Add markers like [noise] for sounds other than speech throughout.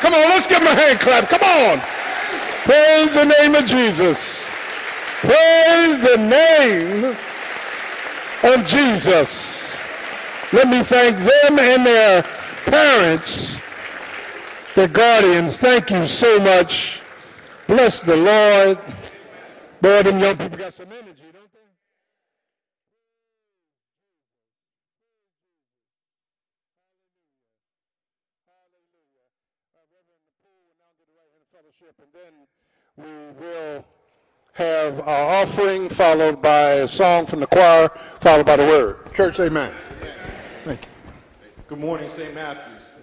Come on, let's give him a hand clap. Come on. Praise the name of Jesus. Praise the name of Jesus. Let me thank them and their parents, their guardians. Thank you so much. Bless the Lord. Boy, them young people got some energy, don't they? and then we will have our offering followed by a song from the choir, followed by the word. Church, amen. Thank you. Good morning, St. Matthews.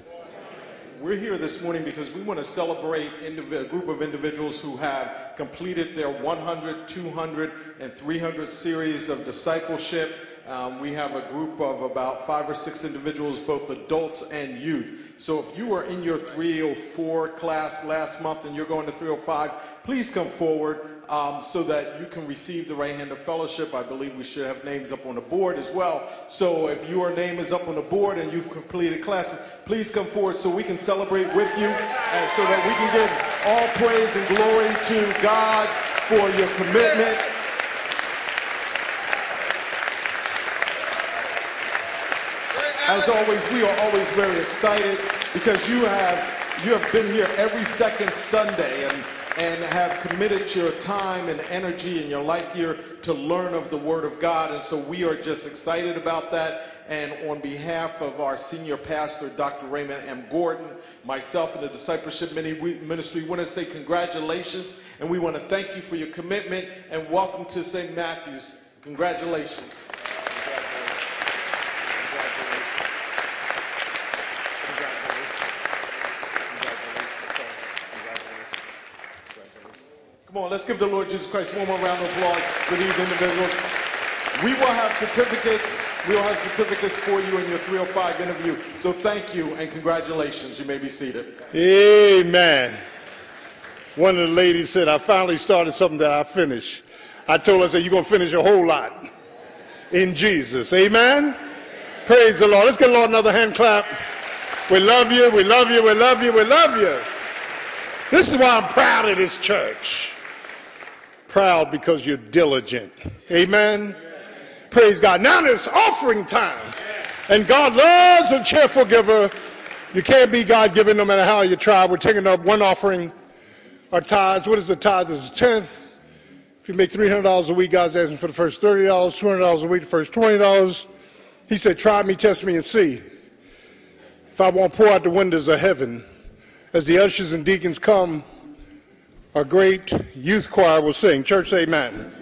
We're here this morning because we want to celebrate a group of individuals who have completed their 100, 200, and 300 series of discipleship. Um, we have a group of about five or six individuals, both adults and youth. So if you were in your 304 class last month and you're going to 305, please come forward um, so that you can receive the right hand of fellowship. I believe we should have names up on the board as well. So if your name is up on the board and you've completed classes, please come forward so we can celebrate with you and so that we can give all praise and glory to God for your commitment. As always, we are always very excited because you have you have been here every second Sunday and and have committed your time and energy and your life here to learn of the Word of God. And so we are just excited about that. And on behalf of our senior pastor, Dr. Raymond M. Gordon, myself and the Discipleship Ministry, we want to say congratulations and we want to thank you for your commitment and welcome to St. Matthew's. Congratulations. Come on, let's give the Lord Jesus Christ one more round of applause for these individuals. We will have certificates. We will have certificates for you in your 305 interview. So thank you and congratulations. You may be seated. Amen. One of the ladies said, I finally started something that I finished. I told her, I said, you're going to finish a whole lot in Jesus. Amen. Praise the Lord. Let's get the Lord another hand clap. We love you. We love you. We love you. We love you. This is why I'm proud of this church proud because you're diligent. Amen. Praise God. Now it's offering time. And God loves a cheerful giver. You can't be God given no matter how you try. We're taking up one offering, our tithes. What is the tithe? This is tenth. If you make $300 a week, God's asking for the first $30, $200 a week, the first $20. He said, try me, test me, and see if I won't pour out the windows of heaven. As the ushers and deacons come, a great youth choir will sing. Church, amen.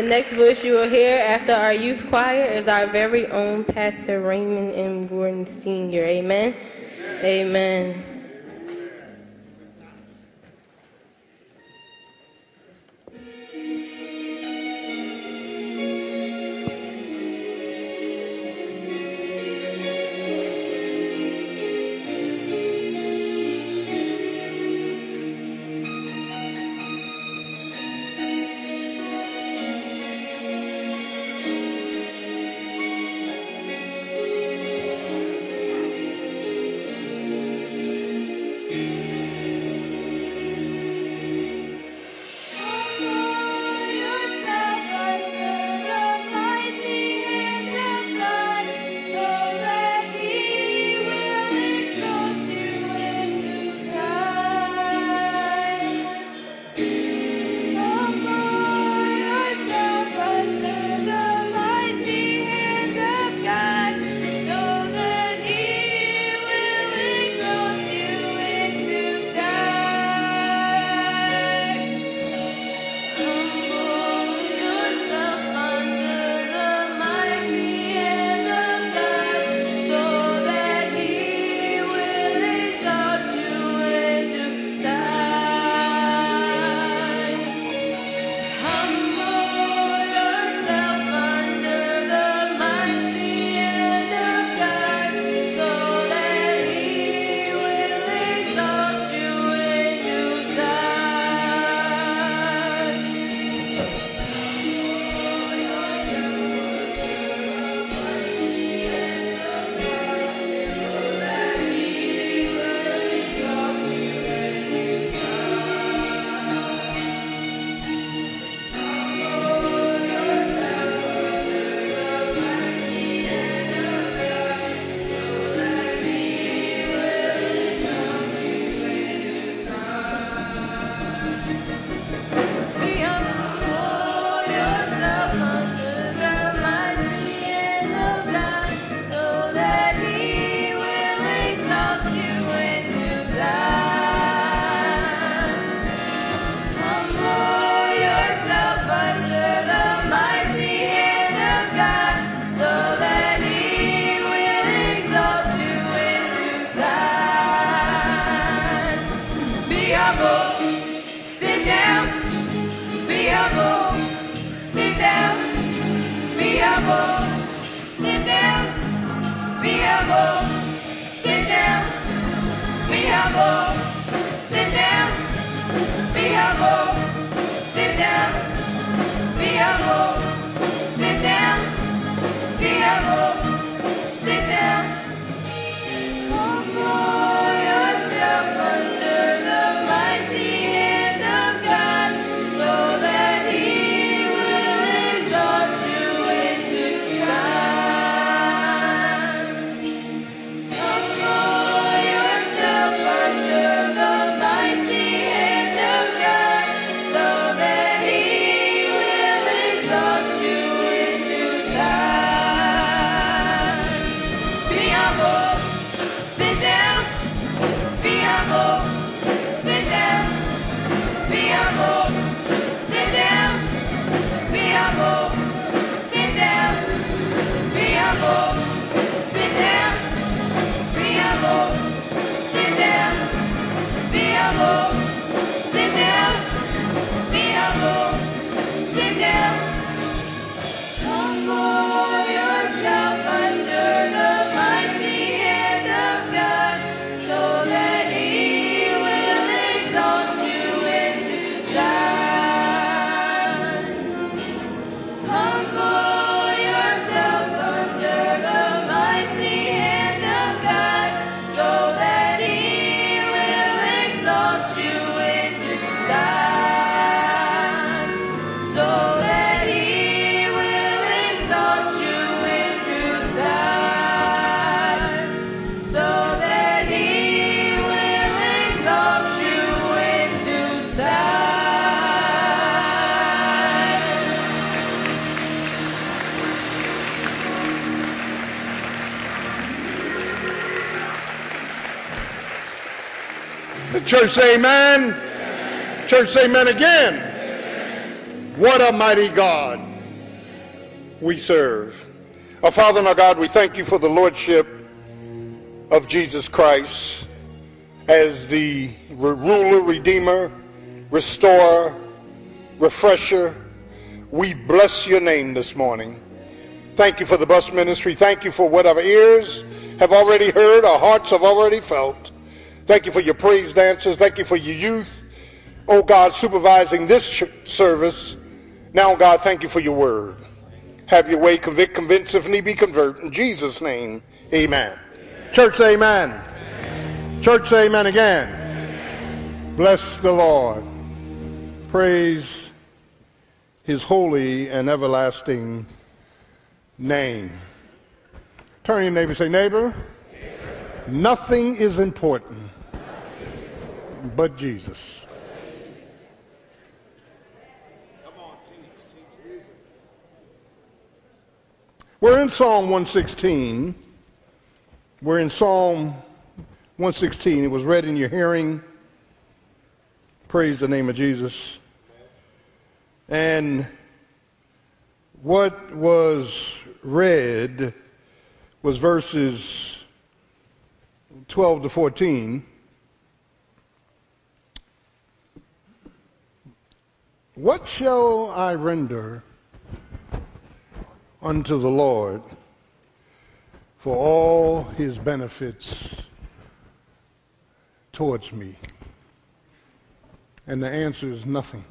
The next voice you will hear after our youth choir is our very own Pastor Raymond M. Gordon Sr. Amen. Amen. Amen. Church say amen. amen. Church say amen again. Amen. What a mighty God we serve. Our Father and our God, we thank you for the Lordship of Jesus Christ as the ruler, redeemer, restorer, refresher. We bless your name this morning. Thank you for the bus ministry. Thank you for what our ears have already heard, our hearts have already felt. Thank you for your praise dancers. Thank you for your youth. Oh God, supervising this service. Now, God, thank you for your word. Have your way, convict, convince, if need be, convert. In Jesus' name, amen. amen. Church, amen. amen. Church, amen again. Amen. Bless the Lord. Praise his holy and everlasting name. Turn your neighbor say, neighbor, neighbor. nothing is important but Jesus. We're in Psalm 116. We're in Psalm 116. It was read in your hearing. Praise the name of Jesus. And what was read was verses 12 to 14. What shall I render unto the Lord for all his benefits towards me? And the answer is nothing.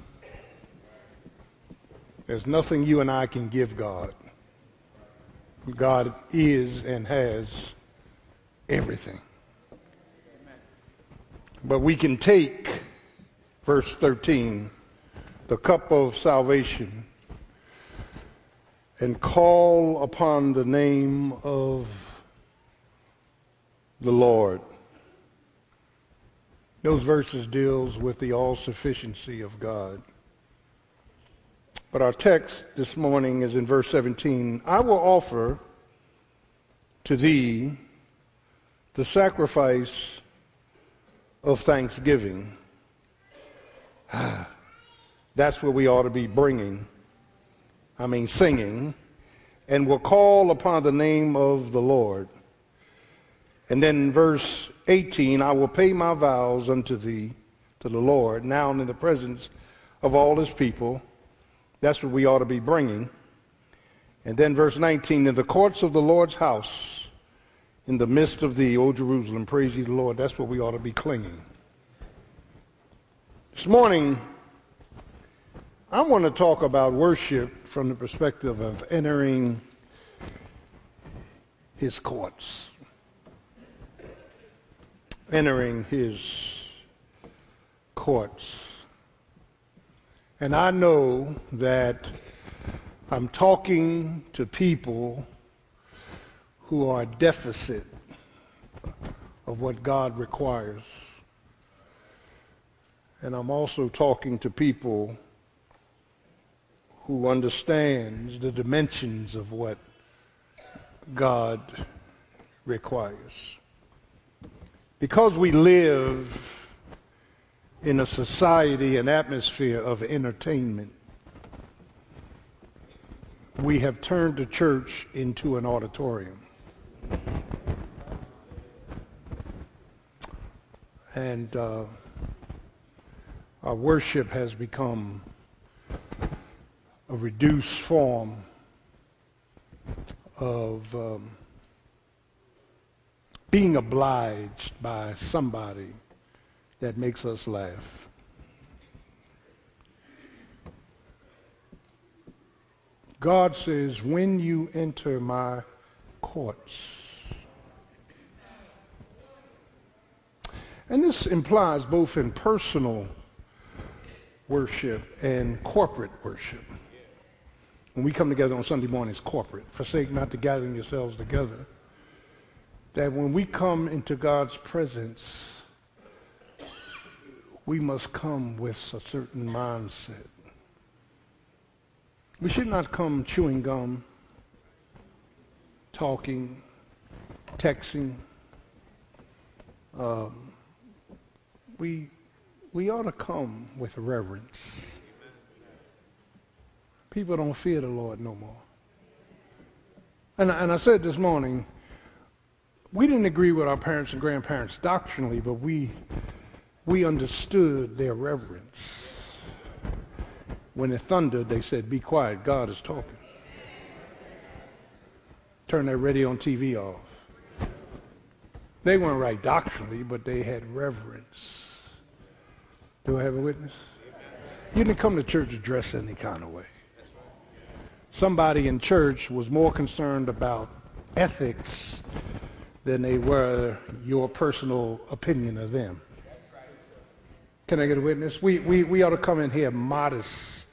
There's nothing you and I can give God. God is and has everything. But we can take, verse 13, the cup of salvation and call upon the name of the Lord. Those verses deals with the all sufficiency of God. But our text this morning is in verse 17. I will offer to thee the sacrifice of thanksgiving. [sighs] That's what we ought to be bringing I mean singing, and will call upon the name of the Lord. And then verse 18, I will pay my vows unto thee, to the Lord, now in the presence of all his people. That's what we ought to be bringing. And then verse 19, in the courts of the Lord's house, in the midst of thee, O Jerusalem, praise ye the Lord. That's what we ought to be clinging. This morning, I want to talk about worship from the perspective of entering his courts, entering his courts. And I know that I'm talking to people who are deficit of what God requires. And I'm also talking to people who understands the dimensions of what God requires. Because we live in a society, an atmosphere of entertainment, we have turned the church into an auditorium. And uh, our worship has become a reduced form of um, being obliged by somebody that makes us laugh. God says, when you enter my courts, and this implies both in personal worship and corporate worship when we come together on Sunday mornings corporate, forsake not to gathering yourselves together, that when we come into God's presence, we must come with a certain mindset. We should not come chewing gum, talking, texting, um, we, we ought to come with reverence. People don't fear the Lord no more. And, and I said this morning, we didn't agree with our parents and grandparents doctrinally, but we, we understood their reverence. When it thundered, they said, Be quiet, God is talking. Turn that radio and TV off. They weren't right doctrinally, but they had reverence. Do I have a witness? You didn't come to church dressed any kind of way. Somebody in church was more concerned about ethics than they were your personal opinion of them. Can I get a witness? We, we, we ought to come in here modest,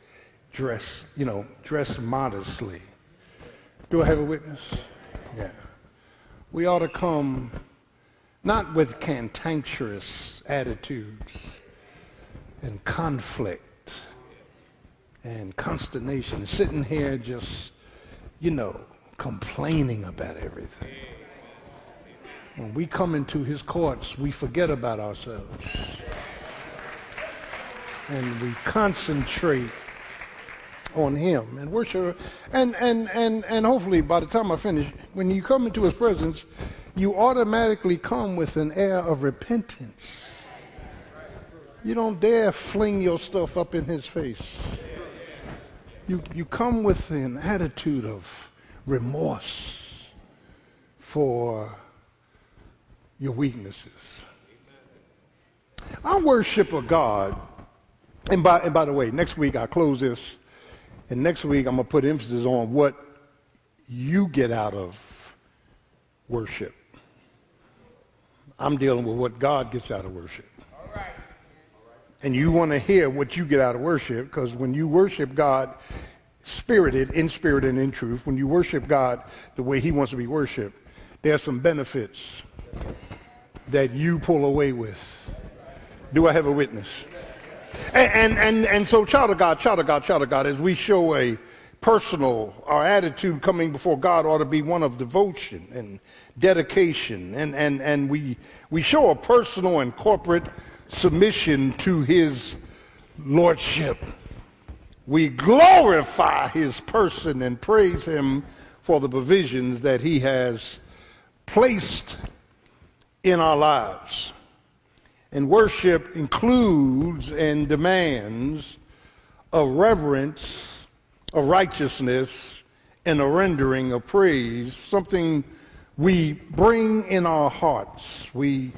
dress, you know, dress modestly. Do I have a witness? Yeah. We ought to come not with cantankerous attitudes and conflict and consternation, sitting here just, you know, complaining about everything. When we come into his courts, we forget about ourselves. And we concentrate on him and worship and and and and hopefully by the time I finish, when you come into his presence, you automatically come with an air of repentance. You don't dare fling your stuff up in his face. You you come with an attitude of remorse for your weaknesses. Our worship of God, and by, and by the way, next week I'll close this, and next week I'm going to put emphasis on what you get out of worship. I'm dealing with what God gets out of worship. And you want to hear what you get out of worship because when you worship God spirited, in spirit and in truth, when you worship God the way He wants to be worshiped, there are some benefits that you pull away with. Do I have a witness? And, and, and, and so, child of God, child of God, child of God, as we show a personal, our attitude coming before God ought to be one of devotion and dedication. And, and, and we, we show a personal and corporate submission to His Lordship. We glorify His person and praise Him for the provisions that He has placed in our lives. And worship includes and demands a reverence, a righteousness, and a rendering of praise, something we bring in our hearts. We,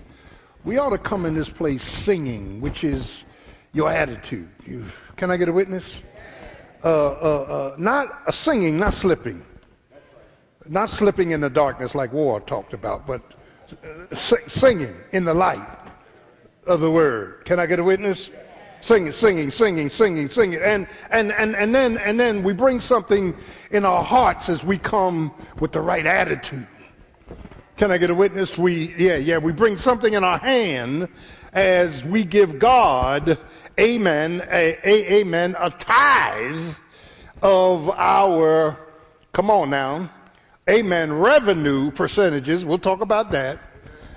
we ought to come in this place singing, which is your attitude. You, can I get a witness? Uh, uh, uh, not a singing, not slipping. Not slipping in the darkness like War talked about, but uh, si- singing in the light of the word. Can I get a witness? Singing, singing, singing, singing, singing. And, and, and, and, then, and then we bring something in our hearts as we come with the right attitude. Can I get a witness? We, yeah, yeah, we bring something in our hand as we give God, amen, a, a, amen, a tithe of our, come on now, amen, revenue percentages. We'll talk about that.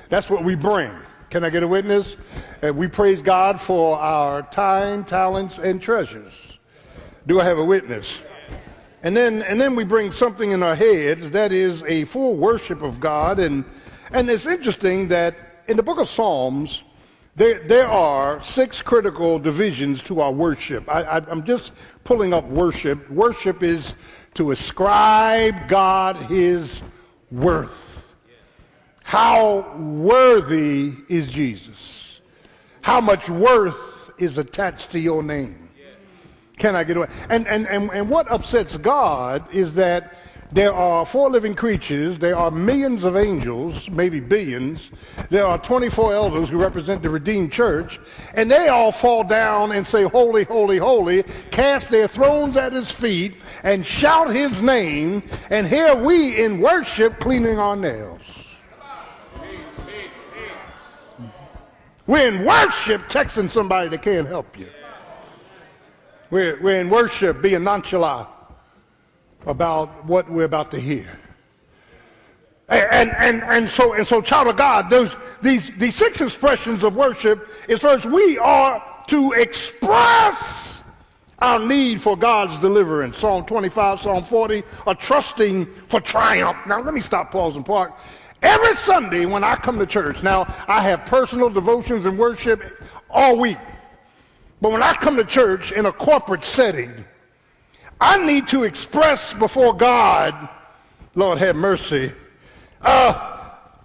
That's what we bring. Can I get a witness? And we praise God for our time, talents, and treasures. Do I have a witness? And then, and then we bring something in our heads that is a full worship of God. And, and it's interesting that in the book of Psalms, there, there are six critical divisions to our worship. I, I, I'm just pulling up worship. Worship is to ascribe God his worth. How worthy is Jesus? How much worth is attached to your name? Can I get away? And, and, and, and what upsets God is that there are four living creatures, there are millions of angels, maybe billions, there are 24 elders who represent the redeemed church, and they all fall down and say, Holy, holy, holy, cast their thrones at his feet, and shout his name, and here we in worship cleaning our nails. We're in worship texting somebody that can't help you. We're, we're in worship being nonchalant about what we're about to hear. And, and, and so, and so, child of God, those, these, these six expressions of worship is first, we are to express our need for God's deliverance. Psalm 25, Psalm 40 are trusting for triumph. Now, let me stop, pause, and park. Every Sunday when I come to church, now I have personal devotions and worship all week. But when I come to church in a corporate setting, I need to express before God, Lord have mercy, uh,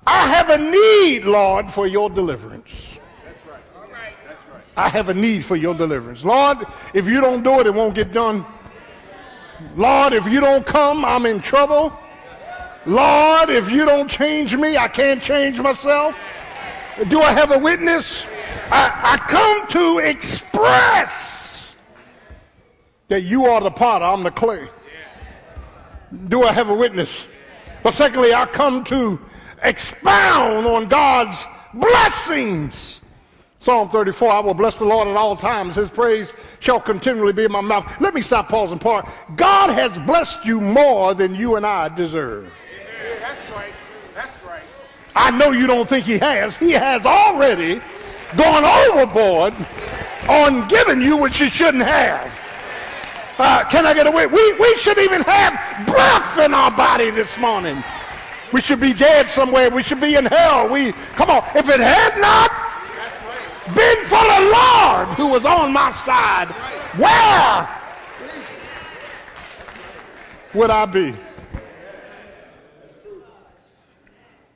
I have a need, Lord, for your deliverance. That's right. All right. That's right. I have a need for your deliverance. Lord, if you don't do it, it won't get done. Lord, if you don't come, I'm in trouble. Lord, if you don't change me, I can't change myself. Do I have a witness? I, I come to express that you are the potter, I'm the clay. Do I have a witness? But secondly, I come to expound on God's blessings. Psalm 34, I will bless the Lord at all times. His praise shall continually be in my mouth. Let me stop, pause, and part. God has blessed you more than you and I deserve. Yeah, that's right. That's right. I know you don't think he has. He has already gone overboard on giving you what you shouldn't have. Uh, can I get away? We, we should even have breath in our body this morning. We should be dead somewhere. We should be in hell. We come on. If it had not been for the Lord who was on my side, where would I be?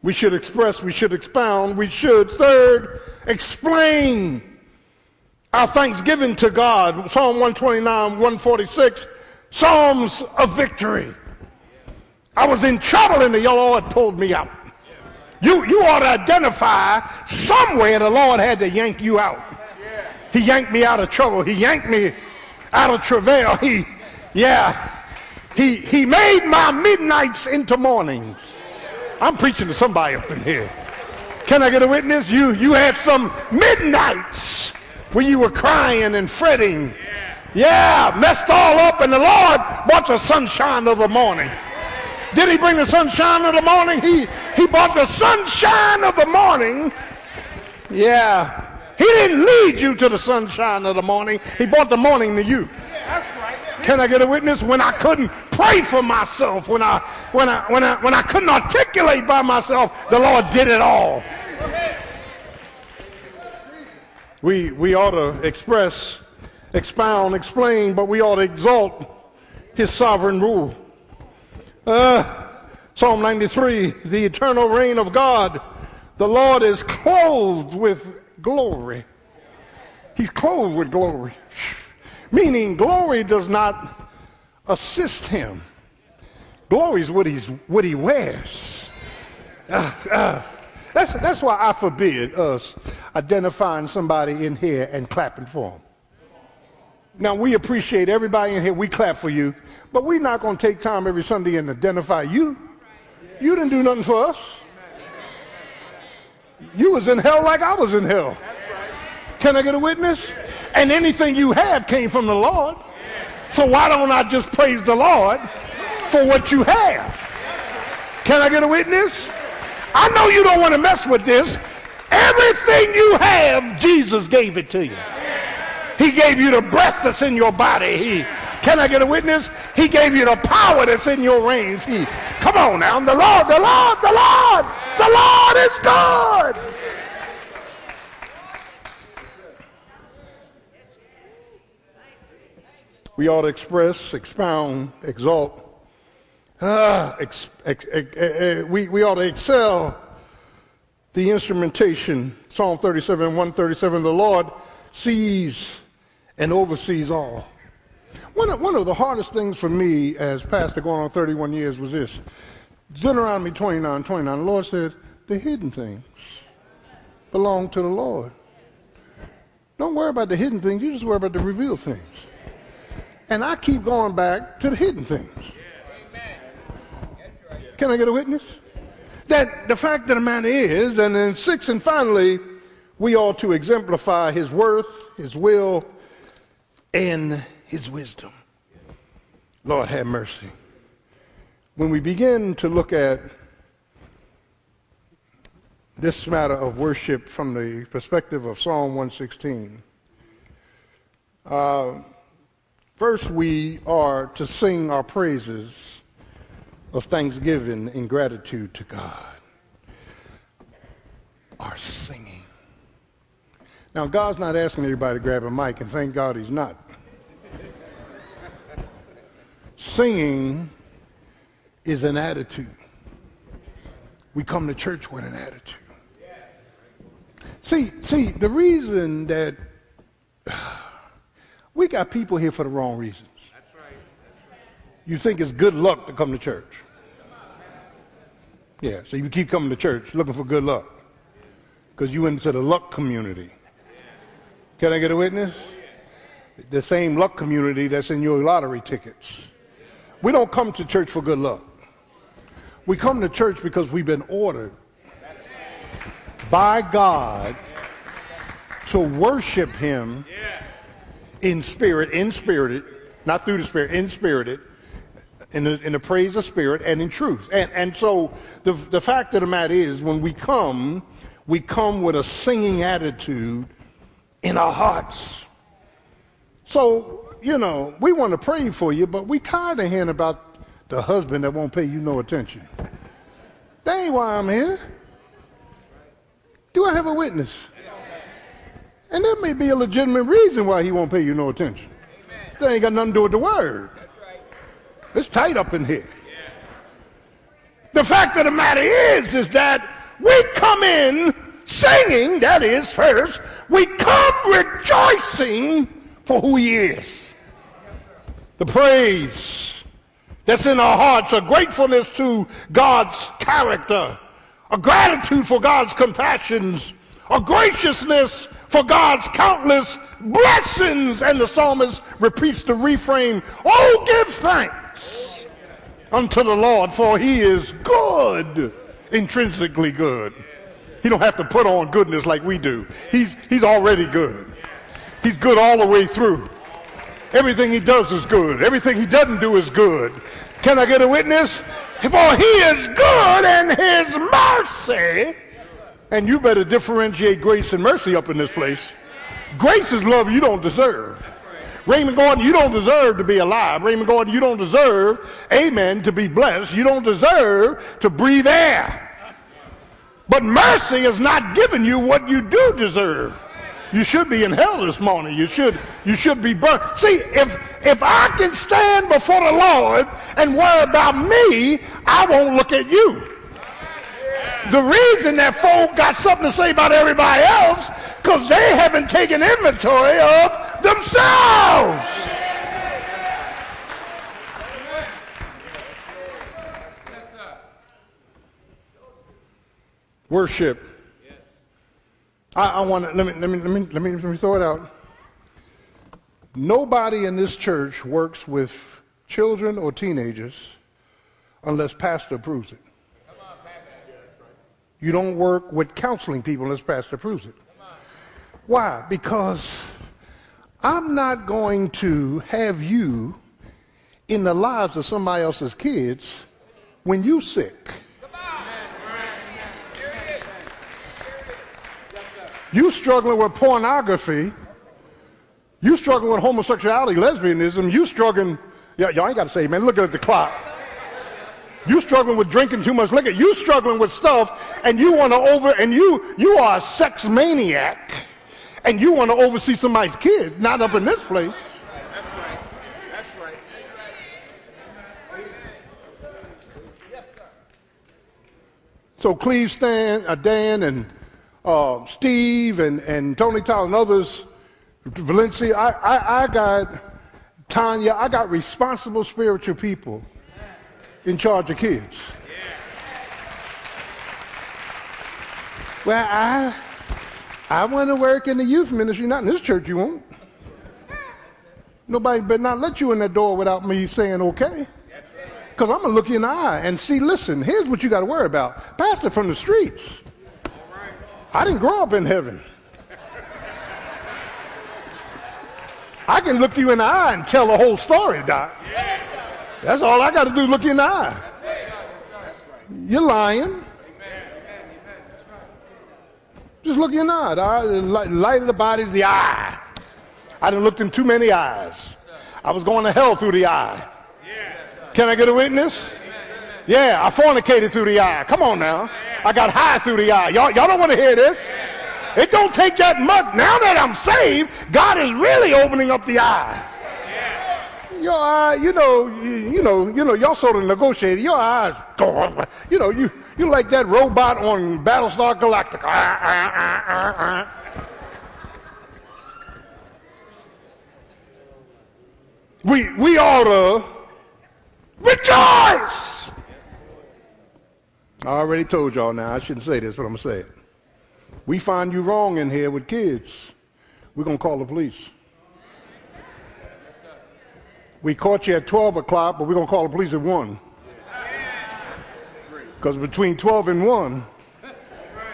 We should express, we should expound, we should, third, explain our thanksgiving to God. Psalm 129, 146, Psalms of victory. I was in trouble and the Lord pulled me out. You, you ought to identify somewhere the Lord had to yank you out. He yanked me out of trouble. He yanked me out of travail. He, yeah, he, he made my midnights into mornings. I'm preaching to somebody up in here. Can I get a witness? You, you had some midnights when you were crying and fretting. Yeah, messed all up, and the Lord brought the sunshine of the morning. Did he bring the sunshine of the morning? He, he brought the sunshine of the morning. Yeah. He didn't lead you to the sunshine of the morning. He brought the morning to you. Can I get a witness? When I couldn't pray for myself, when I when I when I when I couldn't articulate by myself, the Lord did it all. We we ought to express, expound, explain, but we ought to exalt his sovereign rule. Uh, Psalm 93, the eternal reign of God. The Lord is clothed with glory. He's clothed with glory. Meaning glory does not assist him. Glory is what, he's, what he wears. Uh, uh, that's, that's why I forbid us identifying somebody in here and clapping for them. Now, we appreciate everybody in here. We clap for you. But we're not going to take time every Sunday and identify you. You didn't do nothing for us. You was in hell like I was in hell. Can I get a witness? And anything you have came from the Lord. So why don't I just praise the Lord for what you have? Can I get a witness? I know you don't want to mess with this. Everything you have, Jesus gave it to you. He gave you the breath that's in your body. He, can I get a witness? He gave you the power that's in your reins. He, come on now, the Lord, the Lord, the Lord, the Lord is God. We ought to express, expound, exalt. Ah, ex, ex, ex, eh, eh, we, we ought to excel the instrumentation. Psalm 37, 137, the Lord sees and oversees all. One of, one of the hardest things for me as pastor going on 31 years was this. Deuteronomy 29, 29, the Lord said, the hidden things belong to the Lord. Don't worry about the hidden things, you just worry about the revealed things. And I keep going back to the hidden things. Can I get a witness? That the fact of the matter is, and then six, and finally, we ought to exemplify his worth, his will, and his wisdom. Lord have mercy. When we begin to look at this matter of worship from the perspective of Psalm 116. Uh, first, we are to sing our praises of thanksgiving and gratitude to God. are singing. Now, God's not asking everybody to grab a mic, and thank God He's not. Singing is an attitude. We come to church with an attitude. See, see, the reason that [sighs] we got people here for the wrong reasons. You think it's good luck to come to church. Yeah, so you keep coming to church looking for good luck because you went into the luck community. Can I get a witness? The same luck community that's in your lottery tickets. We don't come to church for good luck. We come to church because we've been ordered by God to worship Him in spirit, in spirited, not through the spirit, in spirited, in the, in the praise of spirit and in truth. And, and so the, the fact of the matter is, when we come, we come with a singing attitude in our hearts. So, you know, we want to pray for you, but we tired of hearing about the husband that won't pay you no attention. That ain't why I'm here. Do I have a witness? And there may be a legitimate reason why he won't pay you no attention. That ain't got nothing to do with the word. It's tight up in here. The fact of the matter is, is that we come in singing, that is first, we come rejoicing for who he is. The praise that's in our hearts, a gratefulness to God's character, a gratitude for God's compassions, a graciousness for God's countless blessings. And the psalmist repeats the refrain, Oh, give thanks unto the Lord, for he is good, intrinsically good. He don't have to put on goodness like we do. He's, he's already good. He's good all the way through. Everything he does is good. Everything he doesn't do is good. Can I get a witness? For he is good and his mercy. And you better differentiate grace and mercy up in this place. Grace is love you don't deserve. Raymond Gordon, you don't deserve to be alive. Raymond Gordon, you don't deserve, amen, to be blessed. You don't deserve to breathe air. But mercy is not giving you what you do deserve. You should be in hell this morning. You should, you should be burned. See, if, if I can stand before the Lord and worry about me, I won't look at you. The reason that folk got something to say about everybody else, because they haven't taken inventory of themselves. Worship. I, I want to let me, let me let me let me let me throw it out. Nobody in this church works with children or teenagers unless pastor approves it. You don't work with counseling people unless pastor approves it. Why? Because I'm not going to have you in the lives of somebody else's kids when you sick. You struggling with pornography. You struggling with homosexuality, lesbianism. You struggling, yeah, y'all ain't got to say, man, look at the clock. You struggling with drinking too much liquor. You struggling with stuff, and you want to over, and you you are a sex maniac, and you want to oversee somebody's kids, not up in this place. That's right. That's right. So Cleve Stan, uh, Dan, and uh, Steve, and, and Tony Tyler, and others, Valencia, I, I, I got Tanya, I got responsible spiritual people in charge of kids. Well, I, I want to work in the youth ministry, not in this church, you won't. Nobody better not let you in that door without me saying okay. Because I'm going to look you in the eye and see, listen, here's what you got to worry about. Pastor from the streets. I didn't grow up in heaven. I can look you in the eye and tell the whole story, Doc. That's all I got to do, look you in the eye. You're lying. Just look in the eye. The eye- light of the body is the eye. I done looked in too many eyes. I was going to hell through the eye. Can I get a witness? Yeah, I fornicated through the eye. Come on now. I got high through the eye. Y'all, y'all don't want to hear this? It don't take that much. Now that I'm saved, God is really opening up the eyes. Your eye, you know, you, know, you know, y'all sort of negotiated. Your eyes, go, you know, you you like that robot on Battlestar Galactica. Ah, ah, ah, ah, ah. We we ought to rejoice. I already told y'all now. I shouldn't say this, but I'm gonna say it. We find you wrong in here with kids. We're gonna call the police. We caught you at 12 o'clock, but we're going to call the police at 1. Because between 12 and 1,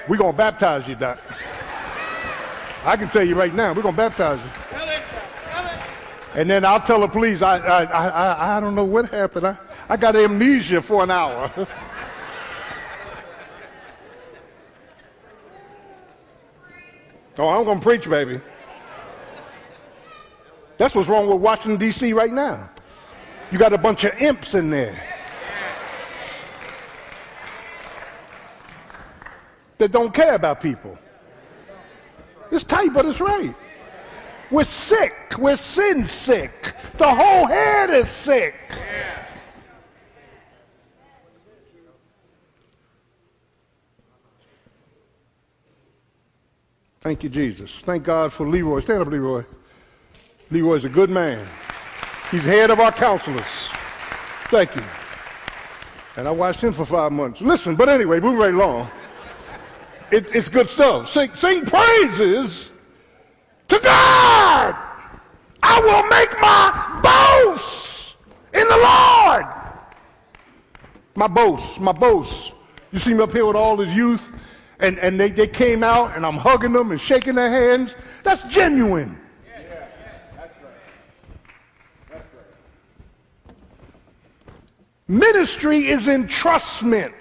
we're going to baptize you, Doc. I can tell you right now, we're going to baptize you. And then I'll tell the police, I, I, I, I, don't know what happened. I, I got amnesia for an hour. [laughs] oh, I'm going to preach, baby. That's what's wrong with Washington, D.C. right now. You got a bunch of imps in there that don't care about people. It's tight, but it's right. We're sick. We're sin sick. The whole head is sick. Thank you, Jesus. Thank God for Leroy. Stand up, Leroy. Leroy's a good man. He's head of our counselors. Thank you. And I watched him for five months. Listen, but anyway, moving right along. It, it's good stuff. Sing, sing praises to God. I will make my boast in the Lord. My boast, my boast. You see me up here with all this youth, and, and they, they came out, and I'm hugging them and shaking their hands. That's genuine. Ministry is entrustment.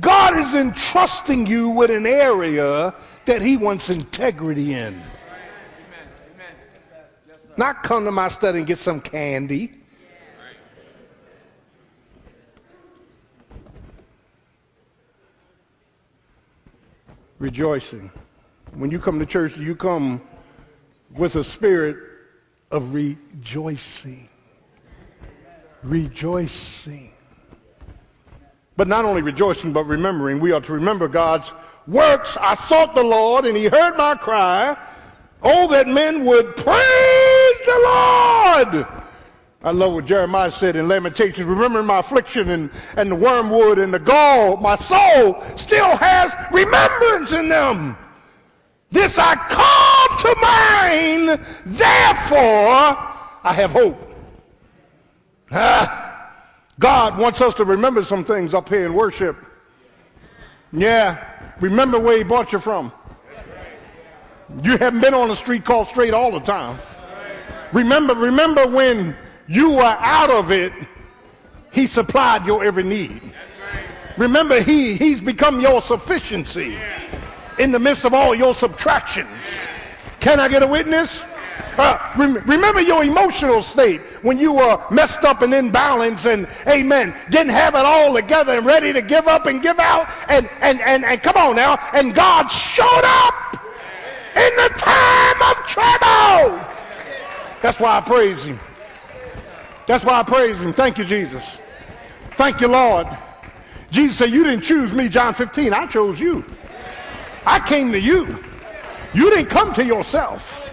God is entrusting you with an area that He wants integrity in. Not come to my study and get some candy. Rejoicing. When you come to church, you come with a spirit of rejoicing rejoicing. But not only rejoicing, but remembering. We are to remember God's works. I sought the Lord, and he heard my cry. Oh, that men would praise the Lord. I love what Jeremiah said in Lamentations, remembering my affliction and, and the wormwood and the gall. My soul still has remembrance in them. This I call to mind, therefore I have hope. Ah, God wants us to remember some things up here in worship. Yeah, remember where He brought you from. You haven't been on a street called straight all the time. Remember, remember when you were out of it, He supplied your every need. Remember, He He's become your sufficiency in the midst of all your subtractions. Can I get a witness? Uh, rem- remember your emotional state when you were messed up and imbalanced and amen didn't have it all together and ready to give up and give out and and and, and come on now and god showed up in the time of trouble. That's why i praise him. That's why i praise him. Thank you jesus. Thank you lord. Jesus said you didn't choose me john 15 i chose you. I came to you. You didn't come to yourself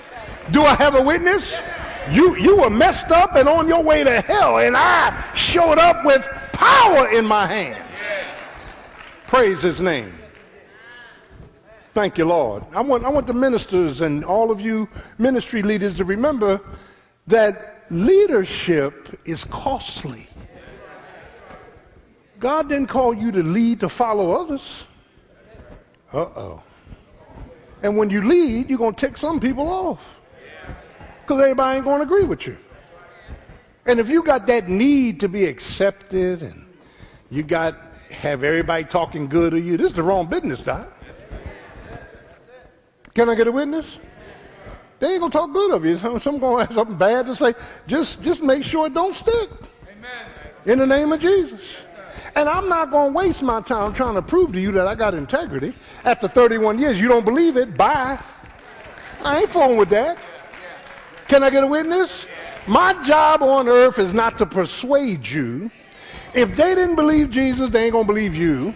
do I have a witness? You, you were messed up and on your way to hell, and I showed up with power in my hands. Praise his name. Thank you, Lord. I want, I want the ministers and all of you ministry leaders to remember that leadership is costly. God didn't call you to lead to follow others. Uh oh. And when you lead, you're going to take some people off because everybody ain't going to agree with you. And if you got that need to be accepted and you got have everybody talking good of you, this is the wrong business, Doc. Can I get a witness? They ain't gonna talk good of you. Some, some gonna have something bad to say. Just, just make sure it don't stick. Amen. In the name of Jesus. And I'm not gonna waste my time trying to prove to you that I got integrity. After 31 years, you don't believe it. Bye. I ain't fooling with that. Can I get a witness? My job on earth is not to persuade you. If they didn't believe Jesus, they ain't gonna believe you.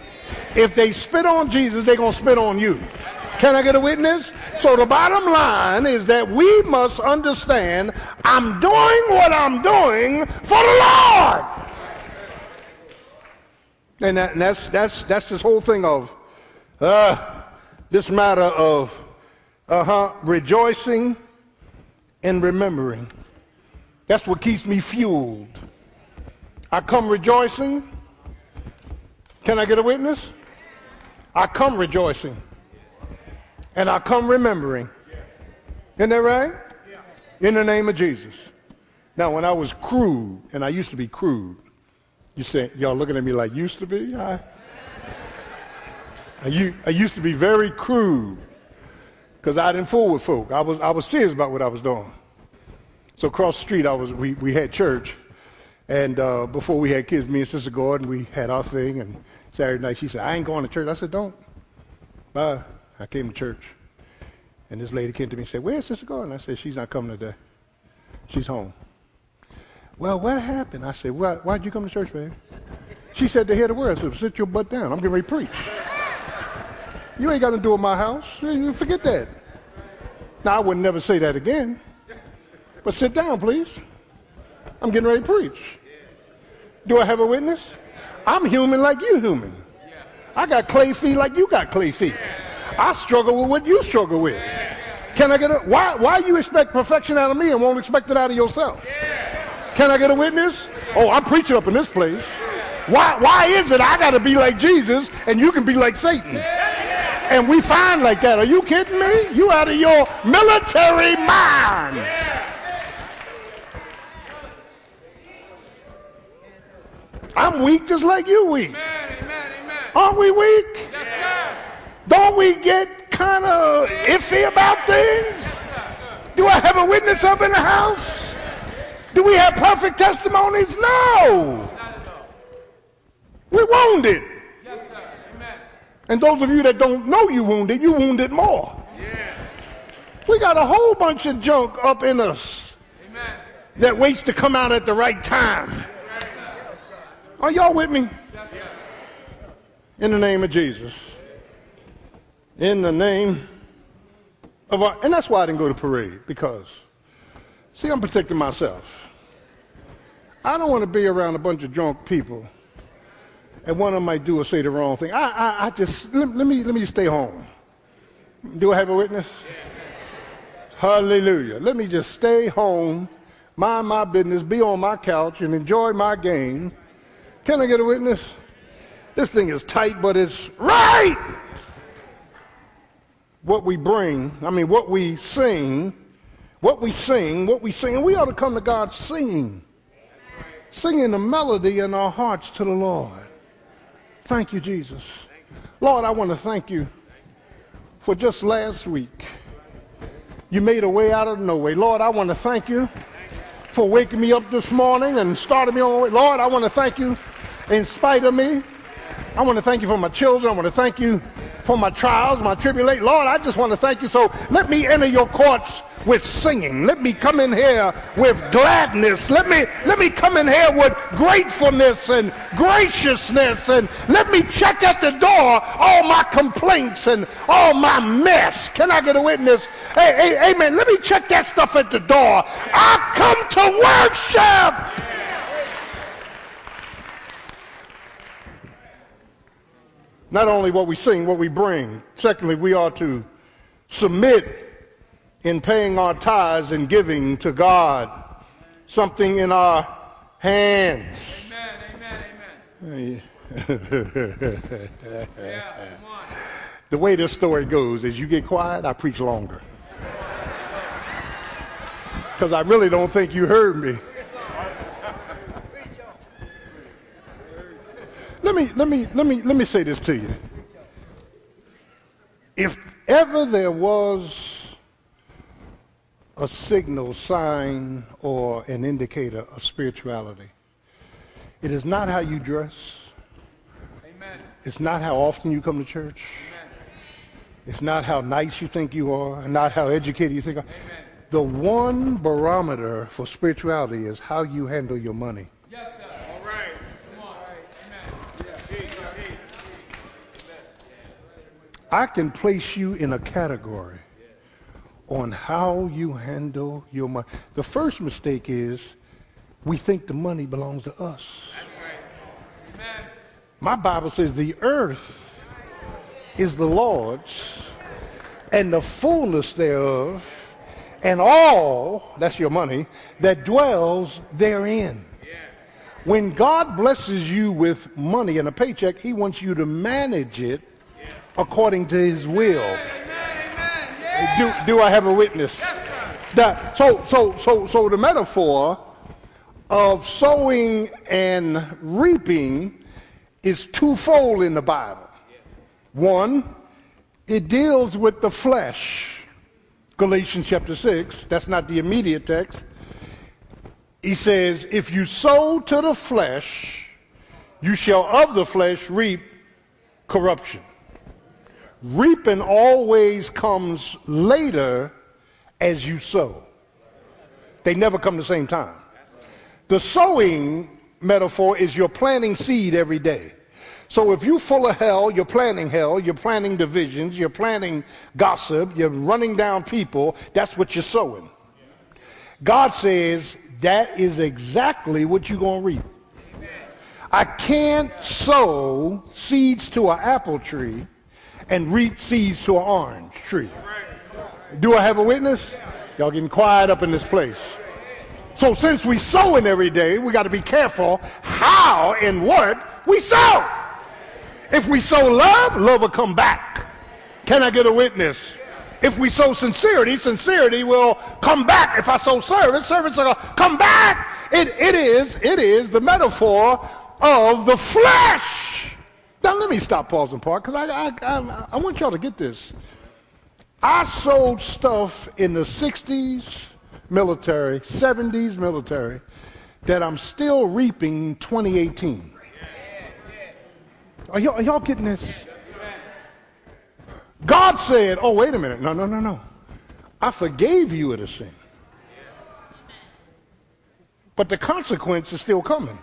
If they spit on Jesus, they're gonna spit on you. Can I get a witness? So the bottom line is that we must understand I'm doing what I'm doing for the Lord. And, that, and that's, that's, that's this whole thing of uh, this matter of uh-huh, rejoicing and remembering. That's what keeps me fueled. I come rejoicing. Can I get a witness? I come rejoicing. And I come remembering. Isn't that right? In the name of Jesus. Now, when I was crude, and I used to be crude, you say, y'all looking at me like used to be? I used to be very crude because I didn't fool with folk. I was, I was serious about what I was doing. So across the street, I was, we, we had church. And uh, before we had kids, me and Sister Gordon, we had our thing. And Saturday night, she said, I ain't going to church. I said, don't. Bye. I came to church. And this lady came to me and said, where's Sister Gordon? I said, she's not coming today. She's home. Well, what happened? I said, Why, why'd you come to church, man? She said to hear the word. I said, sit your butt down. I'm getting ready to preach. You ain't got to do in my house. You Forget that. Now, I would never say that again. But sit down, please. I'm getting ready to preach. Do I have a witness? I'm human like you human. I got clay feet like you got clay feet. I struggle with what you struggle with. Can I get a why why you expect perfection out of me and won't expect it out of yourself? Can I get a witness? Oh, I'm preaching up in this place. Why why is it I gotta be like Jesus and you can be like Satan? And we find like that. Are you kidding me? You out of your military mind. I'm weak just like you weak. Aren't we weak? Don't we get kind of iffy about things? Do I have a witness up in the house? Do we have perfect testimonies? No. We're wounded. And those of you that don't know you wounded, you wounded more. Yeah. We got a whole bunch of junk up in us that waits to come out at the right time. Are y'all with me? In the name of Jesus. In the name of our, and that's why I didn't go to parade because, see, I'm protecting myself. I don't want to be around a bunch of drunk people, and one of them might do or say the wrong thing. I, I, I just let, let me let me stay home. Do I have a witness? Hallelujah. Let me just stay home, mind my business, be on my couch, and enjoy my game. Can I get a witness? This thing is tight, but it's right. What we bring, I mean, what we sing, what we sing, what we sing, and we ought to come to God singing, singing the melody in our hearts to the Lord. Thank you, Jesus. Lord, I want to thank you for just last week. You made a way out of no way. Lord, I want to thank you for waking me up this morning and starting me on the way. Lord, I want to thank you in spite of me. I want to thank you for my children. I want to thank you for my trials, my tribulations. Lord, I just want to thank you. So let me enter your courts with singing. Let me come in here with gladness. Let me let me come in here with gratefulness and graciousness. And let me check at the door all my complaints and all my mess. Can I get a witness? Hey, hey, amen. Let me check that stuff at the door. I come to worship. Not only what we sing, what we bring. Secondly, we are to submit in paying our tithes and giving to God something in our hands. Amen, amen, amen. Yeah. The way this story goes, as you get quiet, I preach longer. Because I really don't think you heard me. Let me, let me, let me, let me say this to you. If ever there was a signal, sign, or an indicator of spirituality, it is not how you dress. Amen. It's not how often you come to church. Amen. It's not how nice you think you are, and not how educated you think you are. The one barometer for spirituality is how you handle your money. Yes, sir. All right. Come on. Amen. Jesus. I can place you in a category on how you handle your money. The first mistake is we think the money belongs to us. My Bible says the earth is the Lord's and the fullness thereof and all, that's your money, that dwells therein. When God blesses you with money and a paycheck, he wants you to manage it according to his will. Yeah. Do, do I have a witness? That, so, so, so, so the metaphor of sowing and reaping is twofold in the Bible. One, it deals with the flesh. Galatians chapter 6, that's not the immediate text. He says, If you sow to the flesh, you shall of the flesh reap corruption. Reaping always comes later as you sow. They never come the same time. The sowing metaphor is you're planting seed every day. So if you're full of hell, you're planting hell, you're planting divisions, you're planting gossip, you're running down people, that's what you're sowing. God says that is exactly what you're going to reap. I can't sow seeds to an apple tree and reap seeds to an orange tree. Do I have a witness? Y'all getting quiet up in this place. So since we sowing every day, we got to be careful how and what we sow. If we sow love, love will come back. Can I get a witness? If we sow sincerity, sincerity will come back. If I sow service, service will come back. It, it is, it is the metaphor of the flesh. Now let me stop, pausing park, because I, I, I, I want y'all to get this. I sold stuff in the 60s military, 70s military, that I'm still reaping 2018. Are y'all, are y'all getting this? God said, oh, wait a minute. No, no, no, no. I forgave you of the sin. But the consequence is still coming.